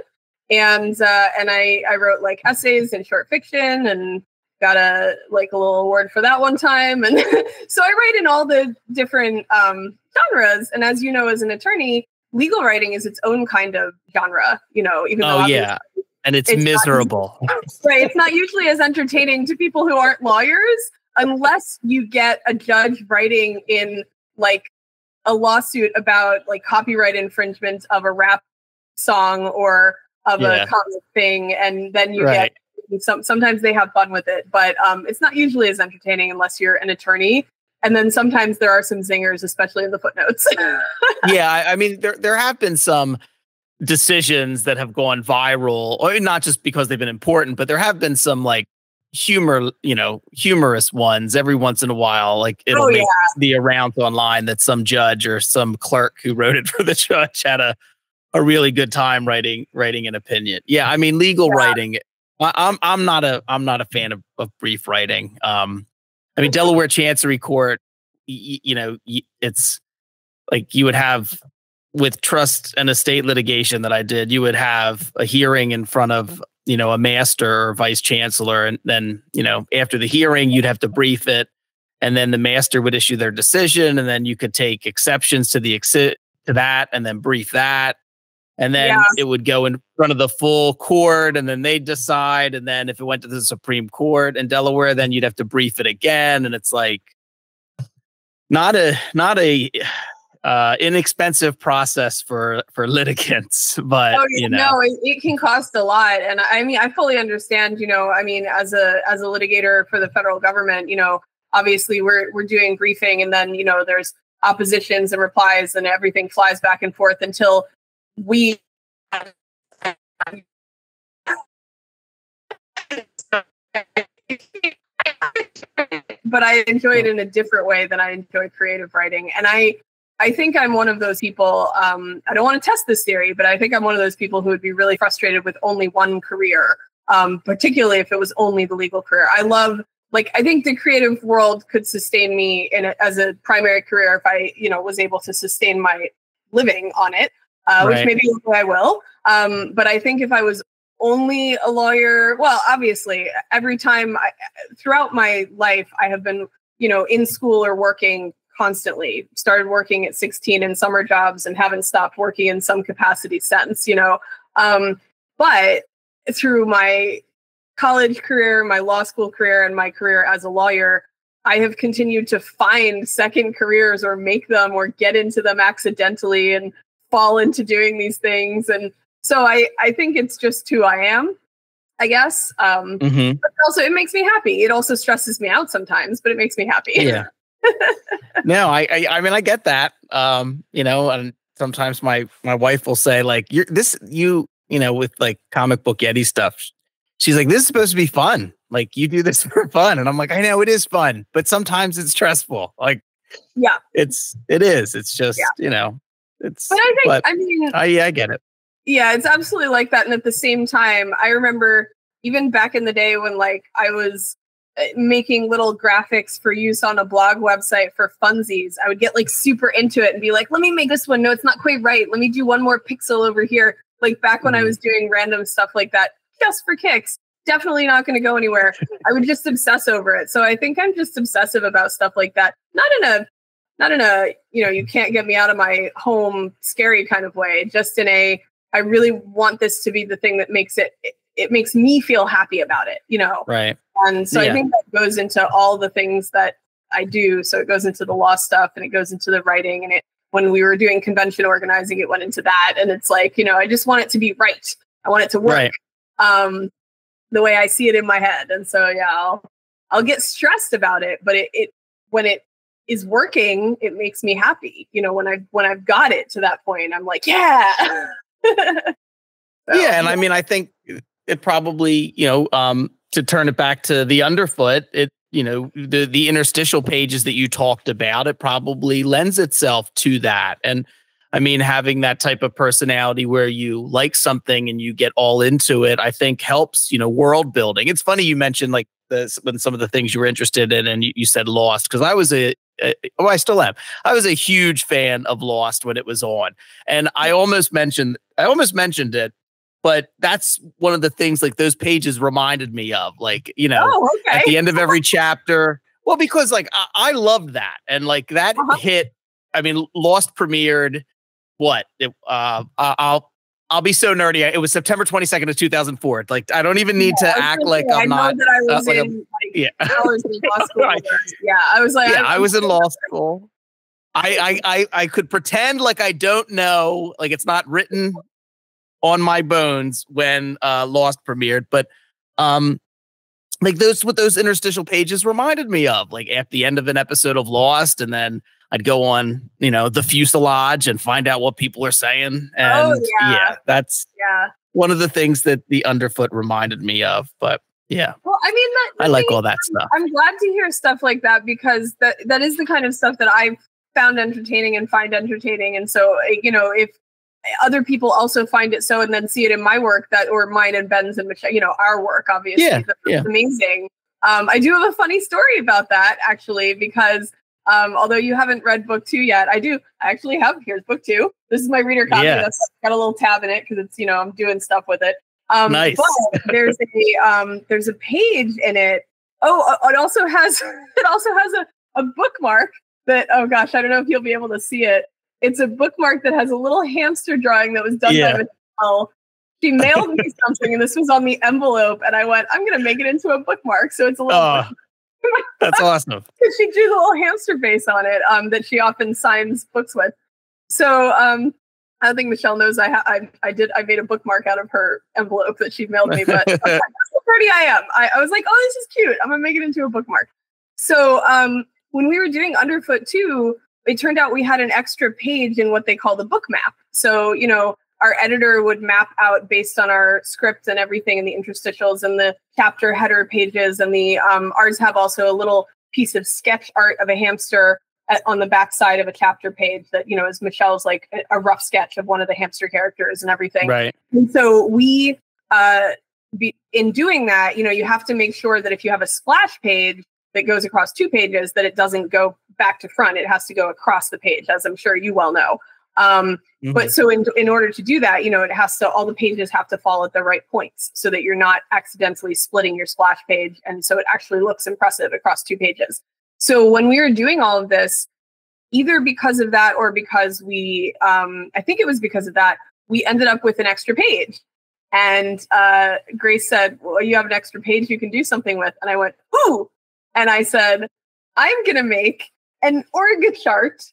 And uh, and I I wrote like essays and short fiction and got a like a little award for that one time. And so I write in all the different um, genres. And as you know, as an attorney, legal writing is its own kind of genre. You know, even though Oh obviously- yeah. And it's, It's not- miserable. right? It's not usually as entertaining to people who aren't lawyers unless you get a judge writing in like a lawsuit about like copyright infringement of a rap song or of Yeah. a comic thing, and then you Right. get some. Sometimes they have fun with it, but um, it's not usually as entertaining unless you're an attorney. And then sometimes there are some zingers, especially in the footnotes. yeah, I, I mean, there there have been some decisions that have gone viral, or not just because they've been important, but there have been some like humor, you know, humorous ones every once in a while. Like it'll Oh, make yeah. the rounds online that some judge or some clerk who wrote it for the judge had a a really good time writing writing an opinion. Yeah, I mean, legal Yeah. writing. I, I'm I'm not a I'm not a fan of, of brief writing. Um, I mean, Delaware Chancery Court, you, you know, it's like you would have with trust and estate litigation that I did, you would have a hearing in front of, you know, a master or vice chancellor. And then, you know, after the hearing, you'd have to brief it. And then the master would issue their decision. And then you could take exceptions to the exit to that and then brief that. And then yeah. it would go in front of the full court and then they'd decide. And then if it went to the Supreme Court in Delaware, then you'd have to brief it again. And it's like not a not a uh, inexpensive process for for litigants, but oh, you know, no, it, it, can cost a lot. And I mean, I fully understand. You know, I mean, as a as a litigator for the federal government, you know, obviously we're we're doing briefing, and then you know, there's oppositions and replies, and everything flies back and forth until we. but I enjoy it in a different way than I enjoy creative writing. And I I think I'm one of those people. Um, I don't want to test this theory, but I think I'm one of those people who would be really frustrated with only one career, um, particularly if it was only the legal career. I love, like, I think the creative world could sustain me in a, as a primary career if I, you know, was able to sustain my living on it, uh, right. which maybe I will. Um, but I think if I was only a lawyer, well, obviously, every time I, throughout my life, I have been, you know, in school or working constantly started working at 16 in summer jobs and haven't stopped working in some capacity since you know um, but through my college career my law school career and my career as a lawyer i have continued to find second careers or make them or get into them accidentally and fall into doing these things and so i i think it's just who i am I guess. Um, mm-hmm. But also, it makes me happy. It also stresses me out sometimes, but it makes me happy. Yeah. no, I, I, I mean I get that. Um, you know, and sometimes my my wife will say like, "You're this you you know with like comic book Yeti stuff." She's like, "This is supposed to be fun. Like you do this for fun," and I'm like, "I know it is fun, but sometimes it's stressful. Like, yeah, it's it is. It's just yeah. you know, it's. But I think but, I mean, I yeah, I get it. Yeah, it's absolutely like that. And at the same time, I remember even back in the day when like I was making little graphics for use on a blog website for funsies. I would get like super into it and be like, let me make this one. No, it's not quite right. Let me do one more pixel over here. Like back when I mm-hmm. was doing random stuff like that, just for kicks. Definitely not going to go anywhere. I would just obsess over it. So I think I'm just obsessive about stuff like that. Not in a not in a, you know, you can't get me out of my home scary kind of way, just in a I really want this to be the thing that makes it it makes me feel happy about it, you know. Right. And so yeah. I think that goes into all the things that I do. So it goes into the law stuff and it goes into the writing and it when we were doing convention organizing, it went into that. And it's like, you know, I just want it to be right. I want it to work right. um, the way I see it in my head. And so yeah, I'll I'll get stressed about it, but it, it when it is working, it makes me happy. You know, when I when I've got it to that point, I'm like, yeah. so, yeah, and I mean, I think it probably, you know, um, to turn it back to the underfoot, it, you know, the the interstitial pages that you talked about, it probably lends itself to that. And I mean, having that type of personality where you like something and you get all into it, I think helps, you know, world building. It's funny you mentioned like the, when some of the things you were interested in and you, you said Lost, because I was a, a, oh, I still am. I was a huge fan of Lost when it was on. And I almost mentioned, I almost mentioned it but that's one of the things like those pages reminded me of like you know oh, okay. at the end of every chapter well because like i, I loved that and like that uh-huh. hit i mean lost premiered what it, uh i'll I'll be so nerdy. It was September 22nd of 2004. Like I don't even need yeah, to act like I'm not. That I was uh, in, like, yeah. I was in law school. yeah, I was like, yeah, I, I was in law school. I, I I I could pretend like I don't know, like it's not written on my bones when uh, Lost premiered, but um, like those what those interstitial pages reminded me of, like at the end of an episode of Lost, and then I'd go on, you know, the fuselage and find out what people are saying, and oh, yeah. yeah, that's yeah one of the things that the underfoot reminded me of, but. Yeah. Well, I mean, that, I like all that stuff. I'm glad to hear stuff like that because that that is the kind of stuff that I've found entertaining and find entertaining. And so, you know, if other people also find it so and then see it in my work that or mine and Ben's and Michelle, you know, our work obviously yeah, that's yeah. amazing. Um, I do have a funny story about that actually, because um, although you haven't read book two yet, I do I actually have. Here's book two. This is my reader copy. Yes. That's got a little tab in it because it's you know I'm doing stuff with it. Um, Nice. But there's a um, there's a page in it. Oh, uh, it also has it also has a, a bookmark that oh gosh I don't know if you'll be able to see it. It's a bookmark that has a little hamster drawing that was done Yeah. by Michelle. She mailed me something and this was on the envelope and I went I'm gonna make it into a bookmark so it's a little Oh, that's awesome. because she drew the little hamster face on it um, that she often signs books with. So um, I don't think Michelle knows I, ha- I I did I made a bookmark out of her envelope that she mailed me, but that's how pretty I am. I, I was like, oh, this is cute. I'm gonna make it into a bookmark. So um, when we were doing Underfoot two, it turned out we had an extra page in what they call the book map. So you know. Our editor would map out based on our script and everything, and the interstitials and the chapter header pages, and the um, ours have also a little piece of sketch art of a hamster at, on the back side of a chapter page that you know is Michelle's like a, a rough sketch of one of the hamster characters and everything. Right. And so we, uh, be, in doing that, you know, you have to make sure that if you have a splash page that goes across two pages, that it doesn't go back to front. It has to go across the page, as I'm sure you well know. Um, Mhm. but so in, in order to do that, you know, it has to, all the pages have to fall at the right points so that you're not accidentally splitting your splash page. And so it actually looks impressive across two pages. So when we were doing all of this, either because of that or because we, um, I think it was because of that, we ended up with an extra page. And uh, Grace said, Well, you have an extra page you can do something with. And I went, Ooh. And I said, I'm going to make an org chart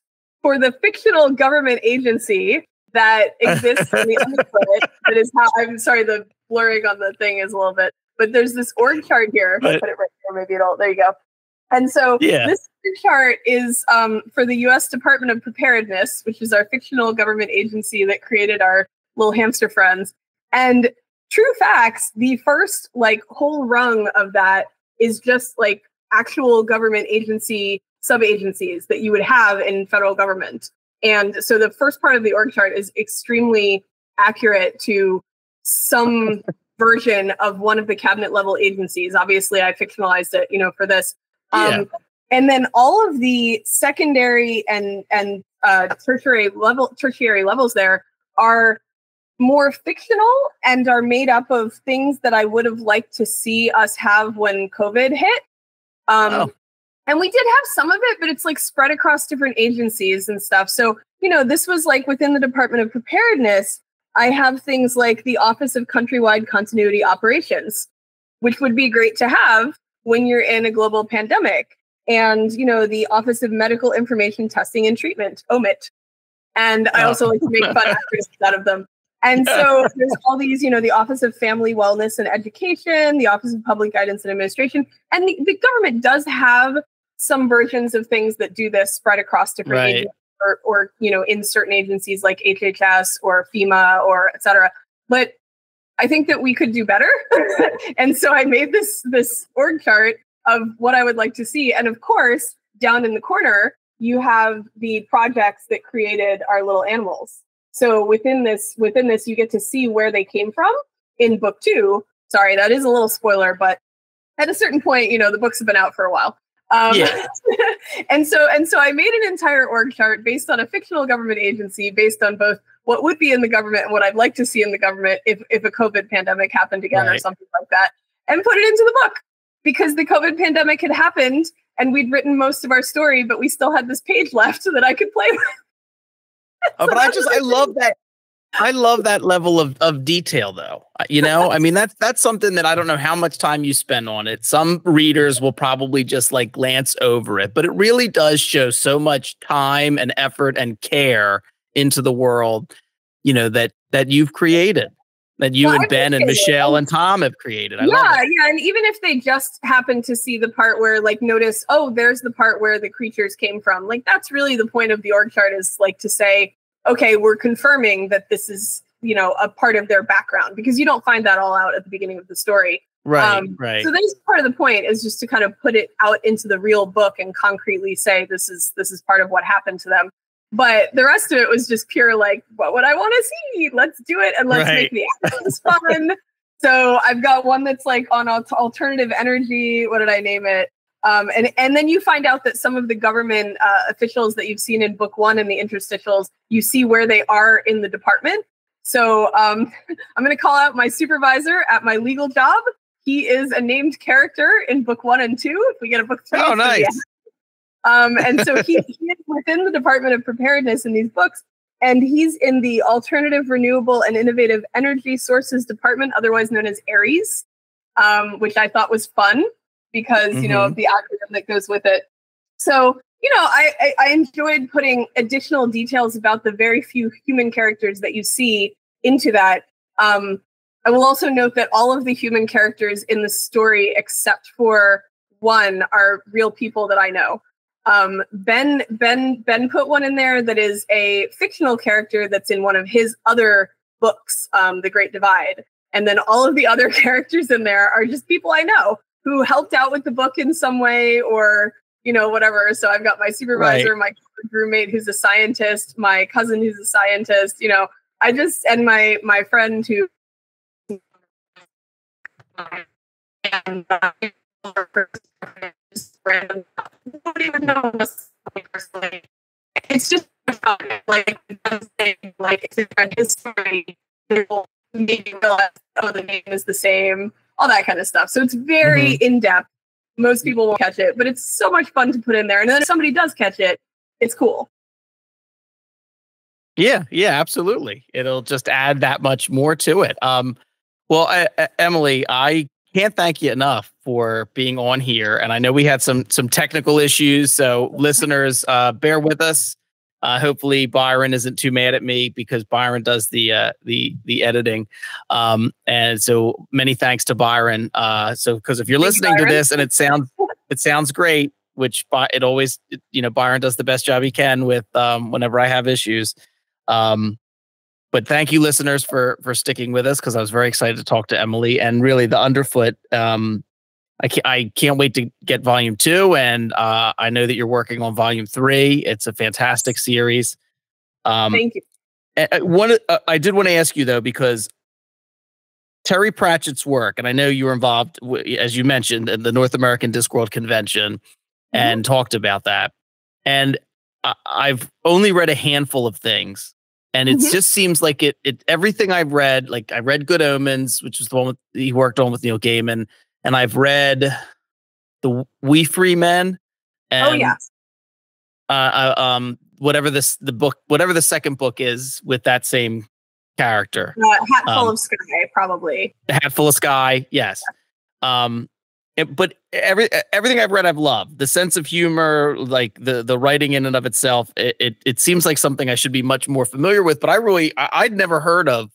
for the fictional government agency that exists in the. That is how I'm sorry, the blurring on the thing is a little bit, but there's this org chart here. But- put it right here. Maybe it'll, there you go. And so Yeah. this chart is um, for the US Department of Preparedness, which is our fictional government agency that created our little hamster friends. And true facts, the first like whole rung of that is just like actual government agency sub agencies that you would have in federal government. And so the first part of the org chart is extremely accurate to some version of one of the cabinet level agencies. Obviously, I fictionalized it, you know, for this. Um, Yeah. And then all of the secondary and and uh, tertiary level tertiary levels there are more fictional and are made up of things that I would have liked to see us have when COVID hit. Um, Oh. And we did have some of it, but it's like spread across different agencies and stuff. So, you know, this was like within the Department of Preparedness, I have things like the Office of Countrywide Continuity Operations, which would be great to have when you're in a global pandemic. And, you know, the Office of Medical Information Testing and Treatment, OMIT. And I Oh. also like to make fun actors out of them. And so there's all these, you know, the Office of Family Wellness and Education, the Office of Public Guidance and Administration. And the, the government does have some versions of things that do this spread across different Right. agencies or, or, you know, in certain agencies like HHS or FEMA or et cetera. But I think that we could do better. and so I made this this org chart of what I would like to see. And of course, down in the corner, you have the projects that created our little animals. So within this, within this, you get to see where they came from in book two. Sorry, that is a little spoiler, but at a certain point, you know, the books have been out for a while. Um, Yeah. and so and so I made an entire org chart based on a fictional government agency, based on both what would be in the government and what I'd like to see in the government if, if a COVID pandemic happened again or something like that, and put it into the book because the COVID pandemic had happened and we'd written most of our story, but we still had this page left that I could play with. Oh, but I just I love that. I love that level of of detail, though. You know, I mean that's that's something that I don't know how much time you spend on it. Some readers will probably just like glance over it, but it really does show so much time and effort and care into the world. You know that that you've created, that you Well, and Ben and. Michelle and Tom have created. I yeah, yeah. And even if they just happen to see the part where, like, notice, oh, there's the part where the creatures came from, like, that's really the point of the org chart is like to say, okay, we're confirming that this is, you know, a part of their background because you don't find that all out at the beginning of the story. Right, Um, right. So that's part of the point is just to kind of put it out into the real book and concretely say this is this is part of what happened to them. But the rest of it was just pure like, what would I want to see? Let's do it and let's Right. make the actions fun. So I've got one that's like on alternative energy. What did I name it? Um, and and then you find out that some of the government uh, officials that you've seen in book one and the interstitials, you see where they are in the department. So um, I'm going to call out my supervisor at my legal job. He is a named character in book one and two. If we get a book three, oh nice. Um, and so he, he is within the Department of Preparedness in these books, and he's in the Alternative, Renewable, and Innovative Energy Sources Department, otherwise known as ARES, um, which I thought was fun because mm-hmm. you know mm-hmm. the acronym that goes with it. So you know, I, I, I enjoyed putting additional details about the very few human characters that you see into that. Um, I will also note that all of the human characters in the story, except for one, are real people that I know. Um, ben Ben Ben put one in there that is a fictional character that's in one of his other books, um, The Great Divide, and then all of the other characters in there are just people I know who helped out with the book in some way or you know whatever. So i've got my supervisor right. my roommate who's a scientist my cousin who's a scientist you know i just and my my friend who and uh, it's just like like it's his story maybe realize oh the name is the same all that kind of stuff. So it's very mm-hmm. in depth. Most people won't catch it, but it's so much fun to put in there. And then if somebody does catch it, it's cool. Yeah, yeah, absolutely. It'll just add that much more to it. Um, well, I, I, Emily, I can't thank you enough for being on here, and I know we had some some technical issues, so listeners, uh, bear with us. Uh, hopefully Byron isn't too mad at me because Byron does the uh, the the editing. Um, and so many thanks to Byron. Uh, so because if you're Thank listening to this and it sounds it sounds great, which it always you know Byron does the best job he can with um, whenever I have issues. Um, but thank you listeners for for sticking with us because I was very excited to talk to Emily and really the underfoot um, I can't, I can't wait to get volume two. And uh, I know that you're working on volume three. It's a fantastic series. Um, Thank you. One, uh, I did want to ask you though, because Terry Pratchett's work, and I know you were involved, as you mentioned, in the North American Discworld Convention mm-hmm. and talked about that. And I, I've only read a handful of things and it mm-hmm. just seems like it, it everything I've read, like I read Good Omens, which was the one with, he worked on with Neil Gaiman, and I've read the Wee Free Men. Oh, and, oh yeah. Uh, um, whatever this the book, whatever the second book is with that same character. Uh, hat full um, of sky, probably. The hat full of sky, yes. Yeah. Um, it, but every everything I've read, I've loved the sense of humor, like the the writing in and of itself. It, it, it seems like something I should be much more familiar with, but I really I, I'd never heard of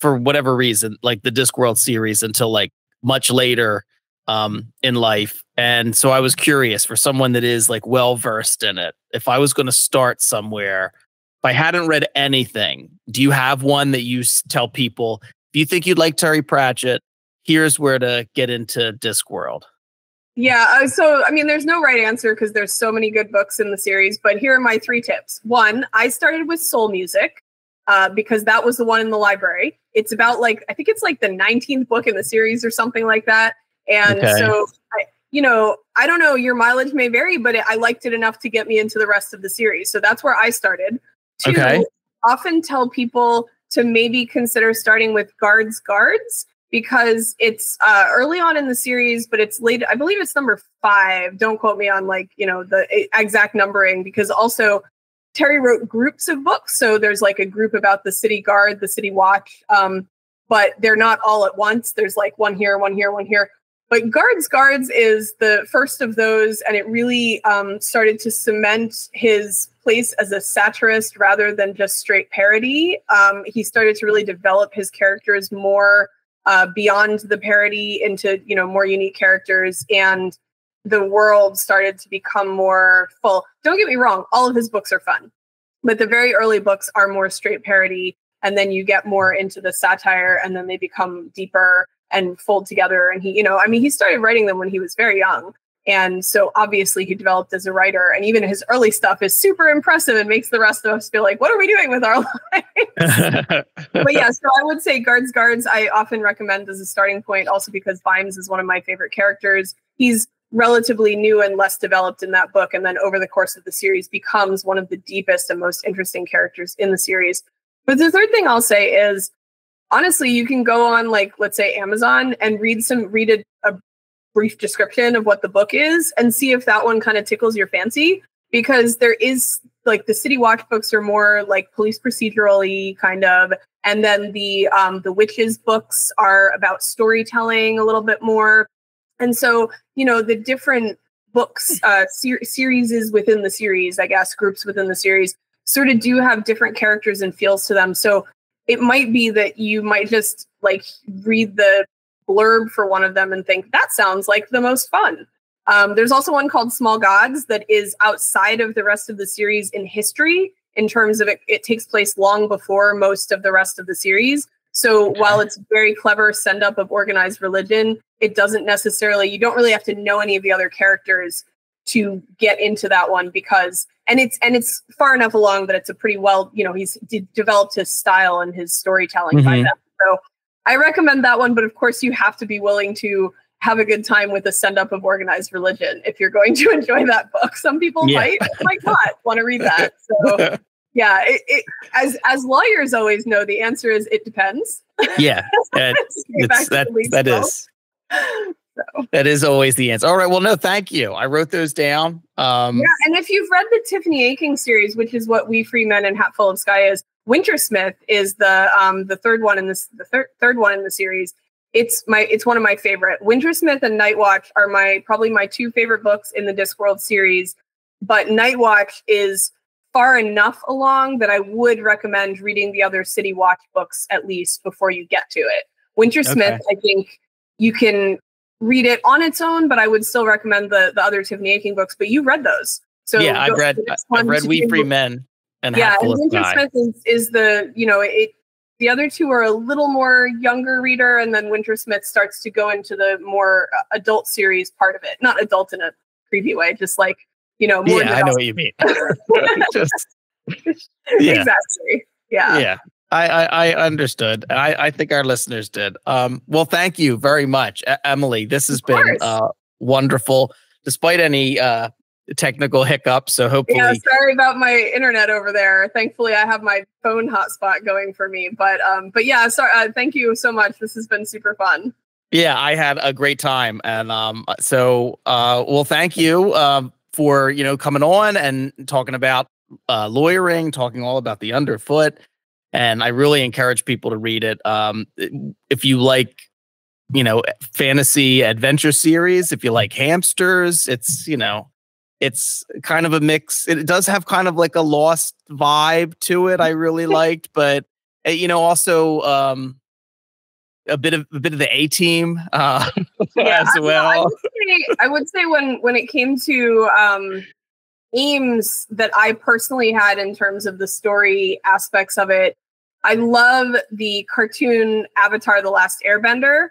for whatever reason, like the Discworld series until like much later um, in life. And so I was curious for someone that is like well versed in it. If I was going to start somewhere, if I hadn't read anything, do you have one that you tell people if you think you'd like Terry Pratchett, here's where to get into Discworld? Yeah, uh, so I mean, there's no right answer because there's so many good books in the series. But here are my three tips. One, I started with soul music uh, because that was the one in the library. It's about like I think it's like the 19th book in the series or something like that. And okay. so, I, you know, I don't know. Your mileage may vary, but it, I liked it enough to get me into the rest of the series. So that's where I started. Two, okay. often tell people to maybe consider starting with guards guards because it's uh, early on in the series, but it's late. I believe it's number five. Don't quote me on like you know the exact numbering because also Terry wrote groups of books. So there's like a group about the city guard, the city watch, um, but they're not all at once. There's like one here, one here, one here. But Guards Guards is the first of those, and it really um, started to cement his place as a satirist rather than just straight parody. Um, he started to really develop his characters more uh, beyond the parody into you know more unique characters and the world started to become more full. Don't get me wrong, all of his books are fun, but the very early books are more straight parody. And then you get more into the satire, and then they become deeper and fold together. And he, you know, I mean, he started writing them when he was very young. And so obviously he developed as a writer, and even his early stuff is super impressive and makes the rest of us feel like, what are we doing with our lives? but yeah, so I would say Guards Guards I often recommend as a starting point, also because Vimes is one of my favorite characters. He's relatively new and less developed in that book, and then over the course of the series becomes one of the deepest and most interesting characters in the series. But the third thing I'll say is honestly, you can go on like let's say Amazon and read some read a, a brief description of what the book is and see if that one kind of tickles your fancy because there is like the city watch books are more like police procedurally kind of and then the um the witches books are about storytelling a little bit more and so you know the different books uh ser- series is within the series i guess groups within the series sort of do have different characters and feels to them so it might be that you might just like read the blurb for one of them and think that sounds like the most fun um, there's also one called Small Gods that is outside of the rest of the series in history in terms of it, it takes place long before most of the rest of the series. So while it's very clever send up of organized religion, it doesn't necessarily, you don't really have to know any of the other characters to get into that one because and it's and it's far enough along that it's a pretty well you know he's de- developed his style and his storytelling mm-hmm. by then so i recommend that one but of course you have to be willing to have a good time with the send up of organized religion if you're going to enjoy that book. Some people yeah. might might not want to read that. So yeah, it, it, as as lawyers always know, the answer is it depends. Yeah, it's, that that is. So. That is always the answer. All right. Well, no, thank you. I wrote those down. Um, yeah, and if you've read the Tiffany Aching series, which is what Wee Free Men and Hatful of Sky is, Wintersmith is the um, the third one in this the third third one in the series, it's my it's one of my favorite. Wintersmith and Nightwatch are my probably my two favorite books in the Discworld series, but Nightwatch is far enough along that I would recommend reading the other City Watch books at least before you get to it. Wintersmith, okay. I think you can read it on its own, but I would still recommend the the other Tiffany Aching books. But you've read those, so yeah, I've read I've read Wee Free Men and yeah, and Wintersmith is, is the you know it the other two are a little more younger reader, and then Wintersmith starts to go into the more adult series part of it. Not adult in a creepy way, just like you know. More yeah, I know what you mean. just, yeah. Exactly. Yeah. Yeah. I, I, I understood. I, I think our listeners did. Um, well, thank you very much, Emily. This has been uh, wonderful. Despite any uh, technical hiccup. So hopefully, yeah. Sorry about my internet over there. Thankfully, I have my phone hotspot going for me. But um, but yeah. Sorry. Uh, thank you so much. This has been super fun. Yeah, I had a great time, and um, so uh, well, thank you um for you know coming on and talking about uh, lawyering, talking all about the underfoot, and I really encourage people to read it. Um, if you like you know fantasy adventure series if you like hamsters it's you know it's kind of a mix. It does have kind of like a lost vibe to it. I really liked, but eh, you know, also um, a bit of a bit of the A team uh, yeah, as well. I would, say, I would, say, when when it came to um, aims that I personally had in terms of the story aspects of it, I love the cartoon Avatar: The Last Airbender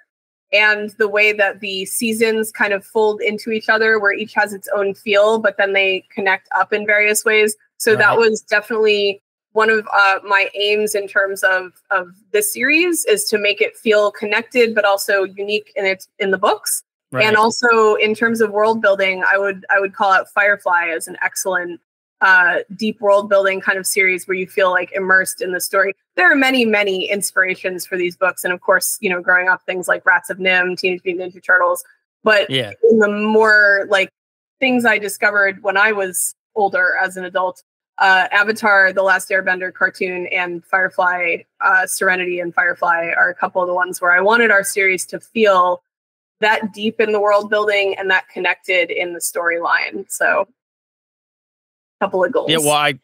and the way that the seasons kind of fold into each other where each has its own feel but then they connect up in various ways so right. that was definitely one of uh, my aims in terms of of this series is to make it feel connected but also unique in its in the books right. and also in terms of world building i would i would call out firefly as an excellent uh, deep world building kind of series where you feel like immersed in the story. There are many, many inspirations for these books, and of course, you know, growing up, things like Rats of NIMH Teenage Mutant Ninja Turtles. But yeah. in the more like things I discovered when I was older as an adult, uh, Avatar, The Last Airbender cartoon, and Firefly, uh, Serenity, and Firefly are a couple of the ones where I wanted our series to feel that deep in the world building and that connected in the storyline. So a couple of goals. Yeah, well, I,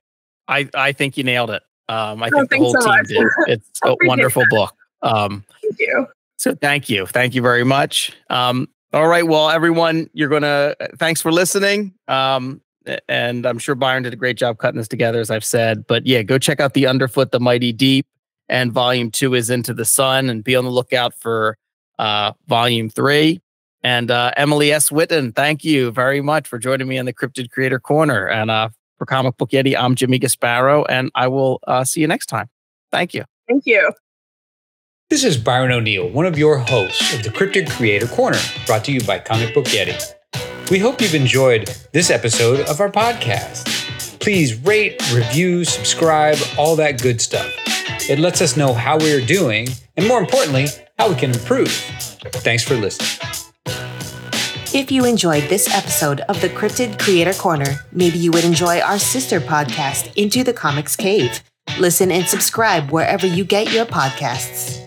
I, I think you nailed it. Um, I oh, think the whole so team much. did. It's a wonderful book. Um, thank you. So thank you, thank you very much. Um, all right, well, everyone, you're gonna. Thanks for listening. Um, and I'm sure Byron did a great job cutting this together, as I've said. But yeah, go check out the Underfoot, the Mighty Deep, and Volume Two is Into the Sun, and be on the lookout for uh, Volume Three. And uh, Emily S. Whitten, thank you very much for joining me in the Cryptid Creator Corner. And uh, for Comic Book Yeti, I'm Jimmy Gasparo, and I will uh, see you next time. Thank you. Thank you. This is Byron O'Neill, one of your hosts of the Cryptid Creator Corner, brought to you by Comic Book Yeti. We hope you've enjoyed this episode of our podcast. Please rate, review, subscribe, all that good stuff. It lets us know how we are doing, and more importantly, how we can improve. Thanks for listening. If you enjoyed this episode of the Cryptid Creator Corner, maybe you would enjoy our sister podcast, Into the Comics Cave. Listen and subscribe wherever you get your podcasts.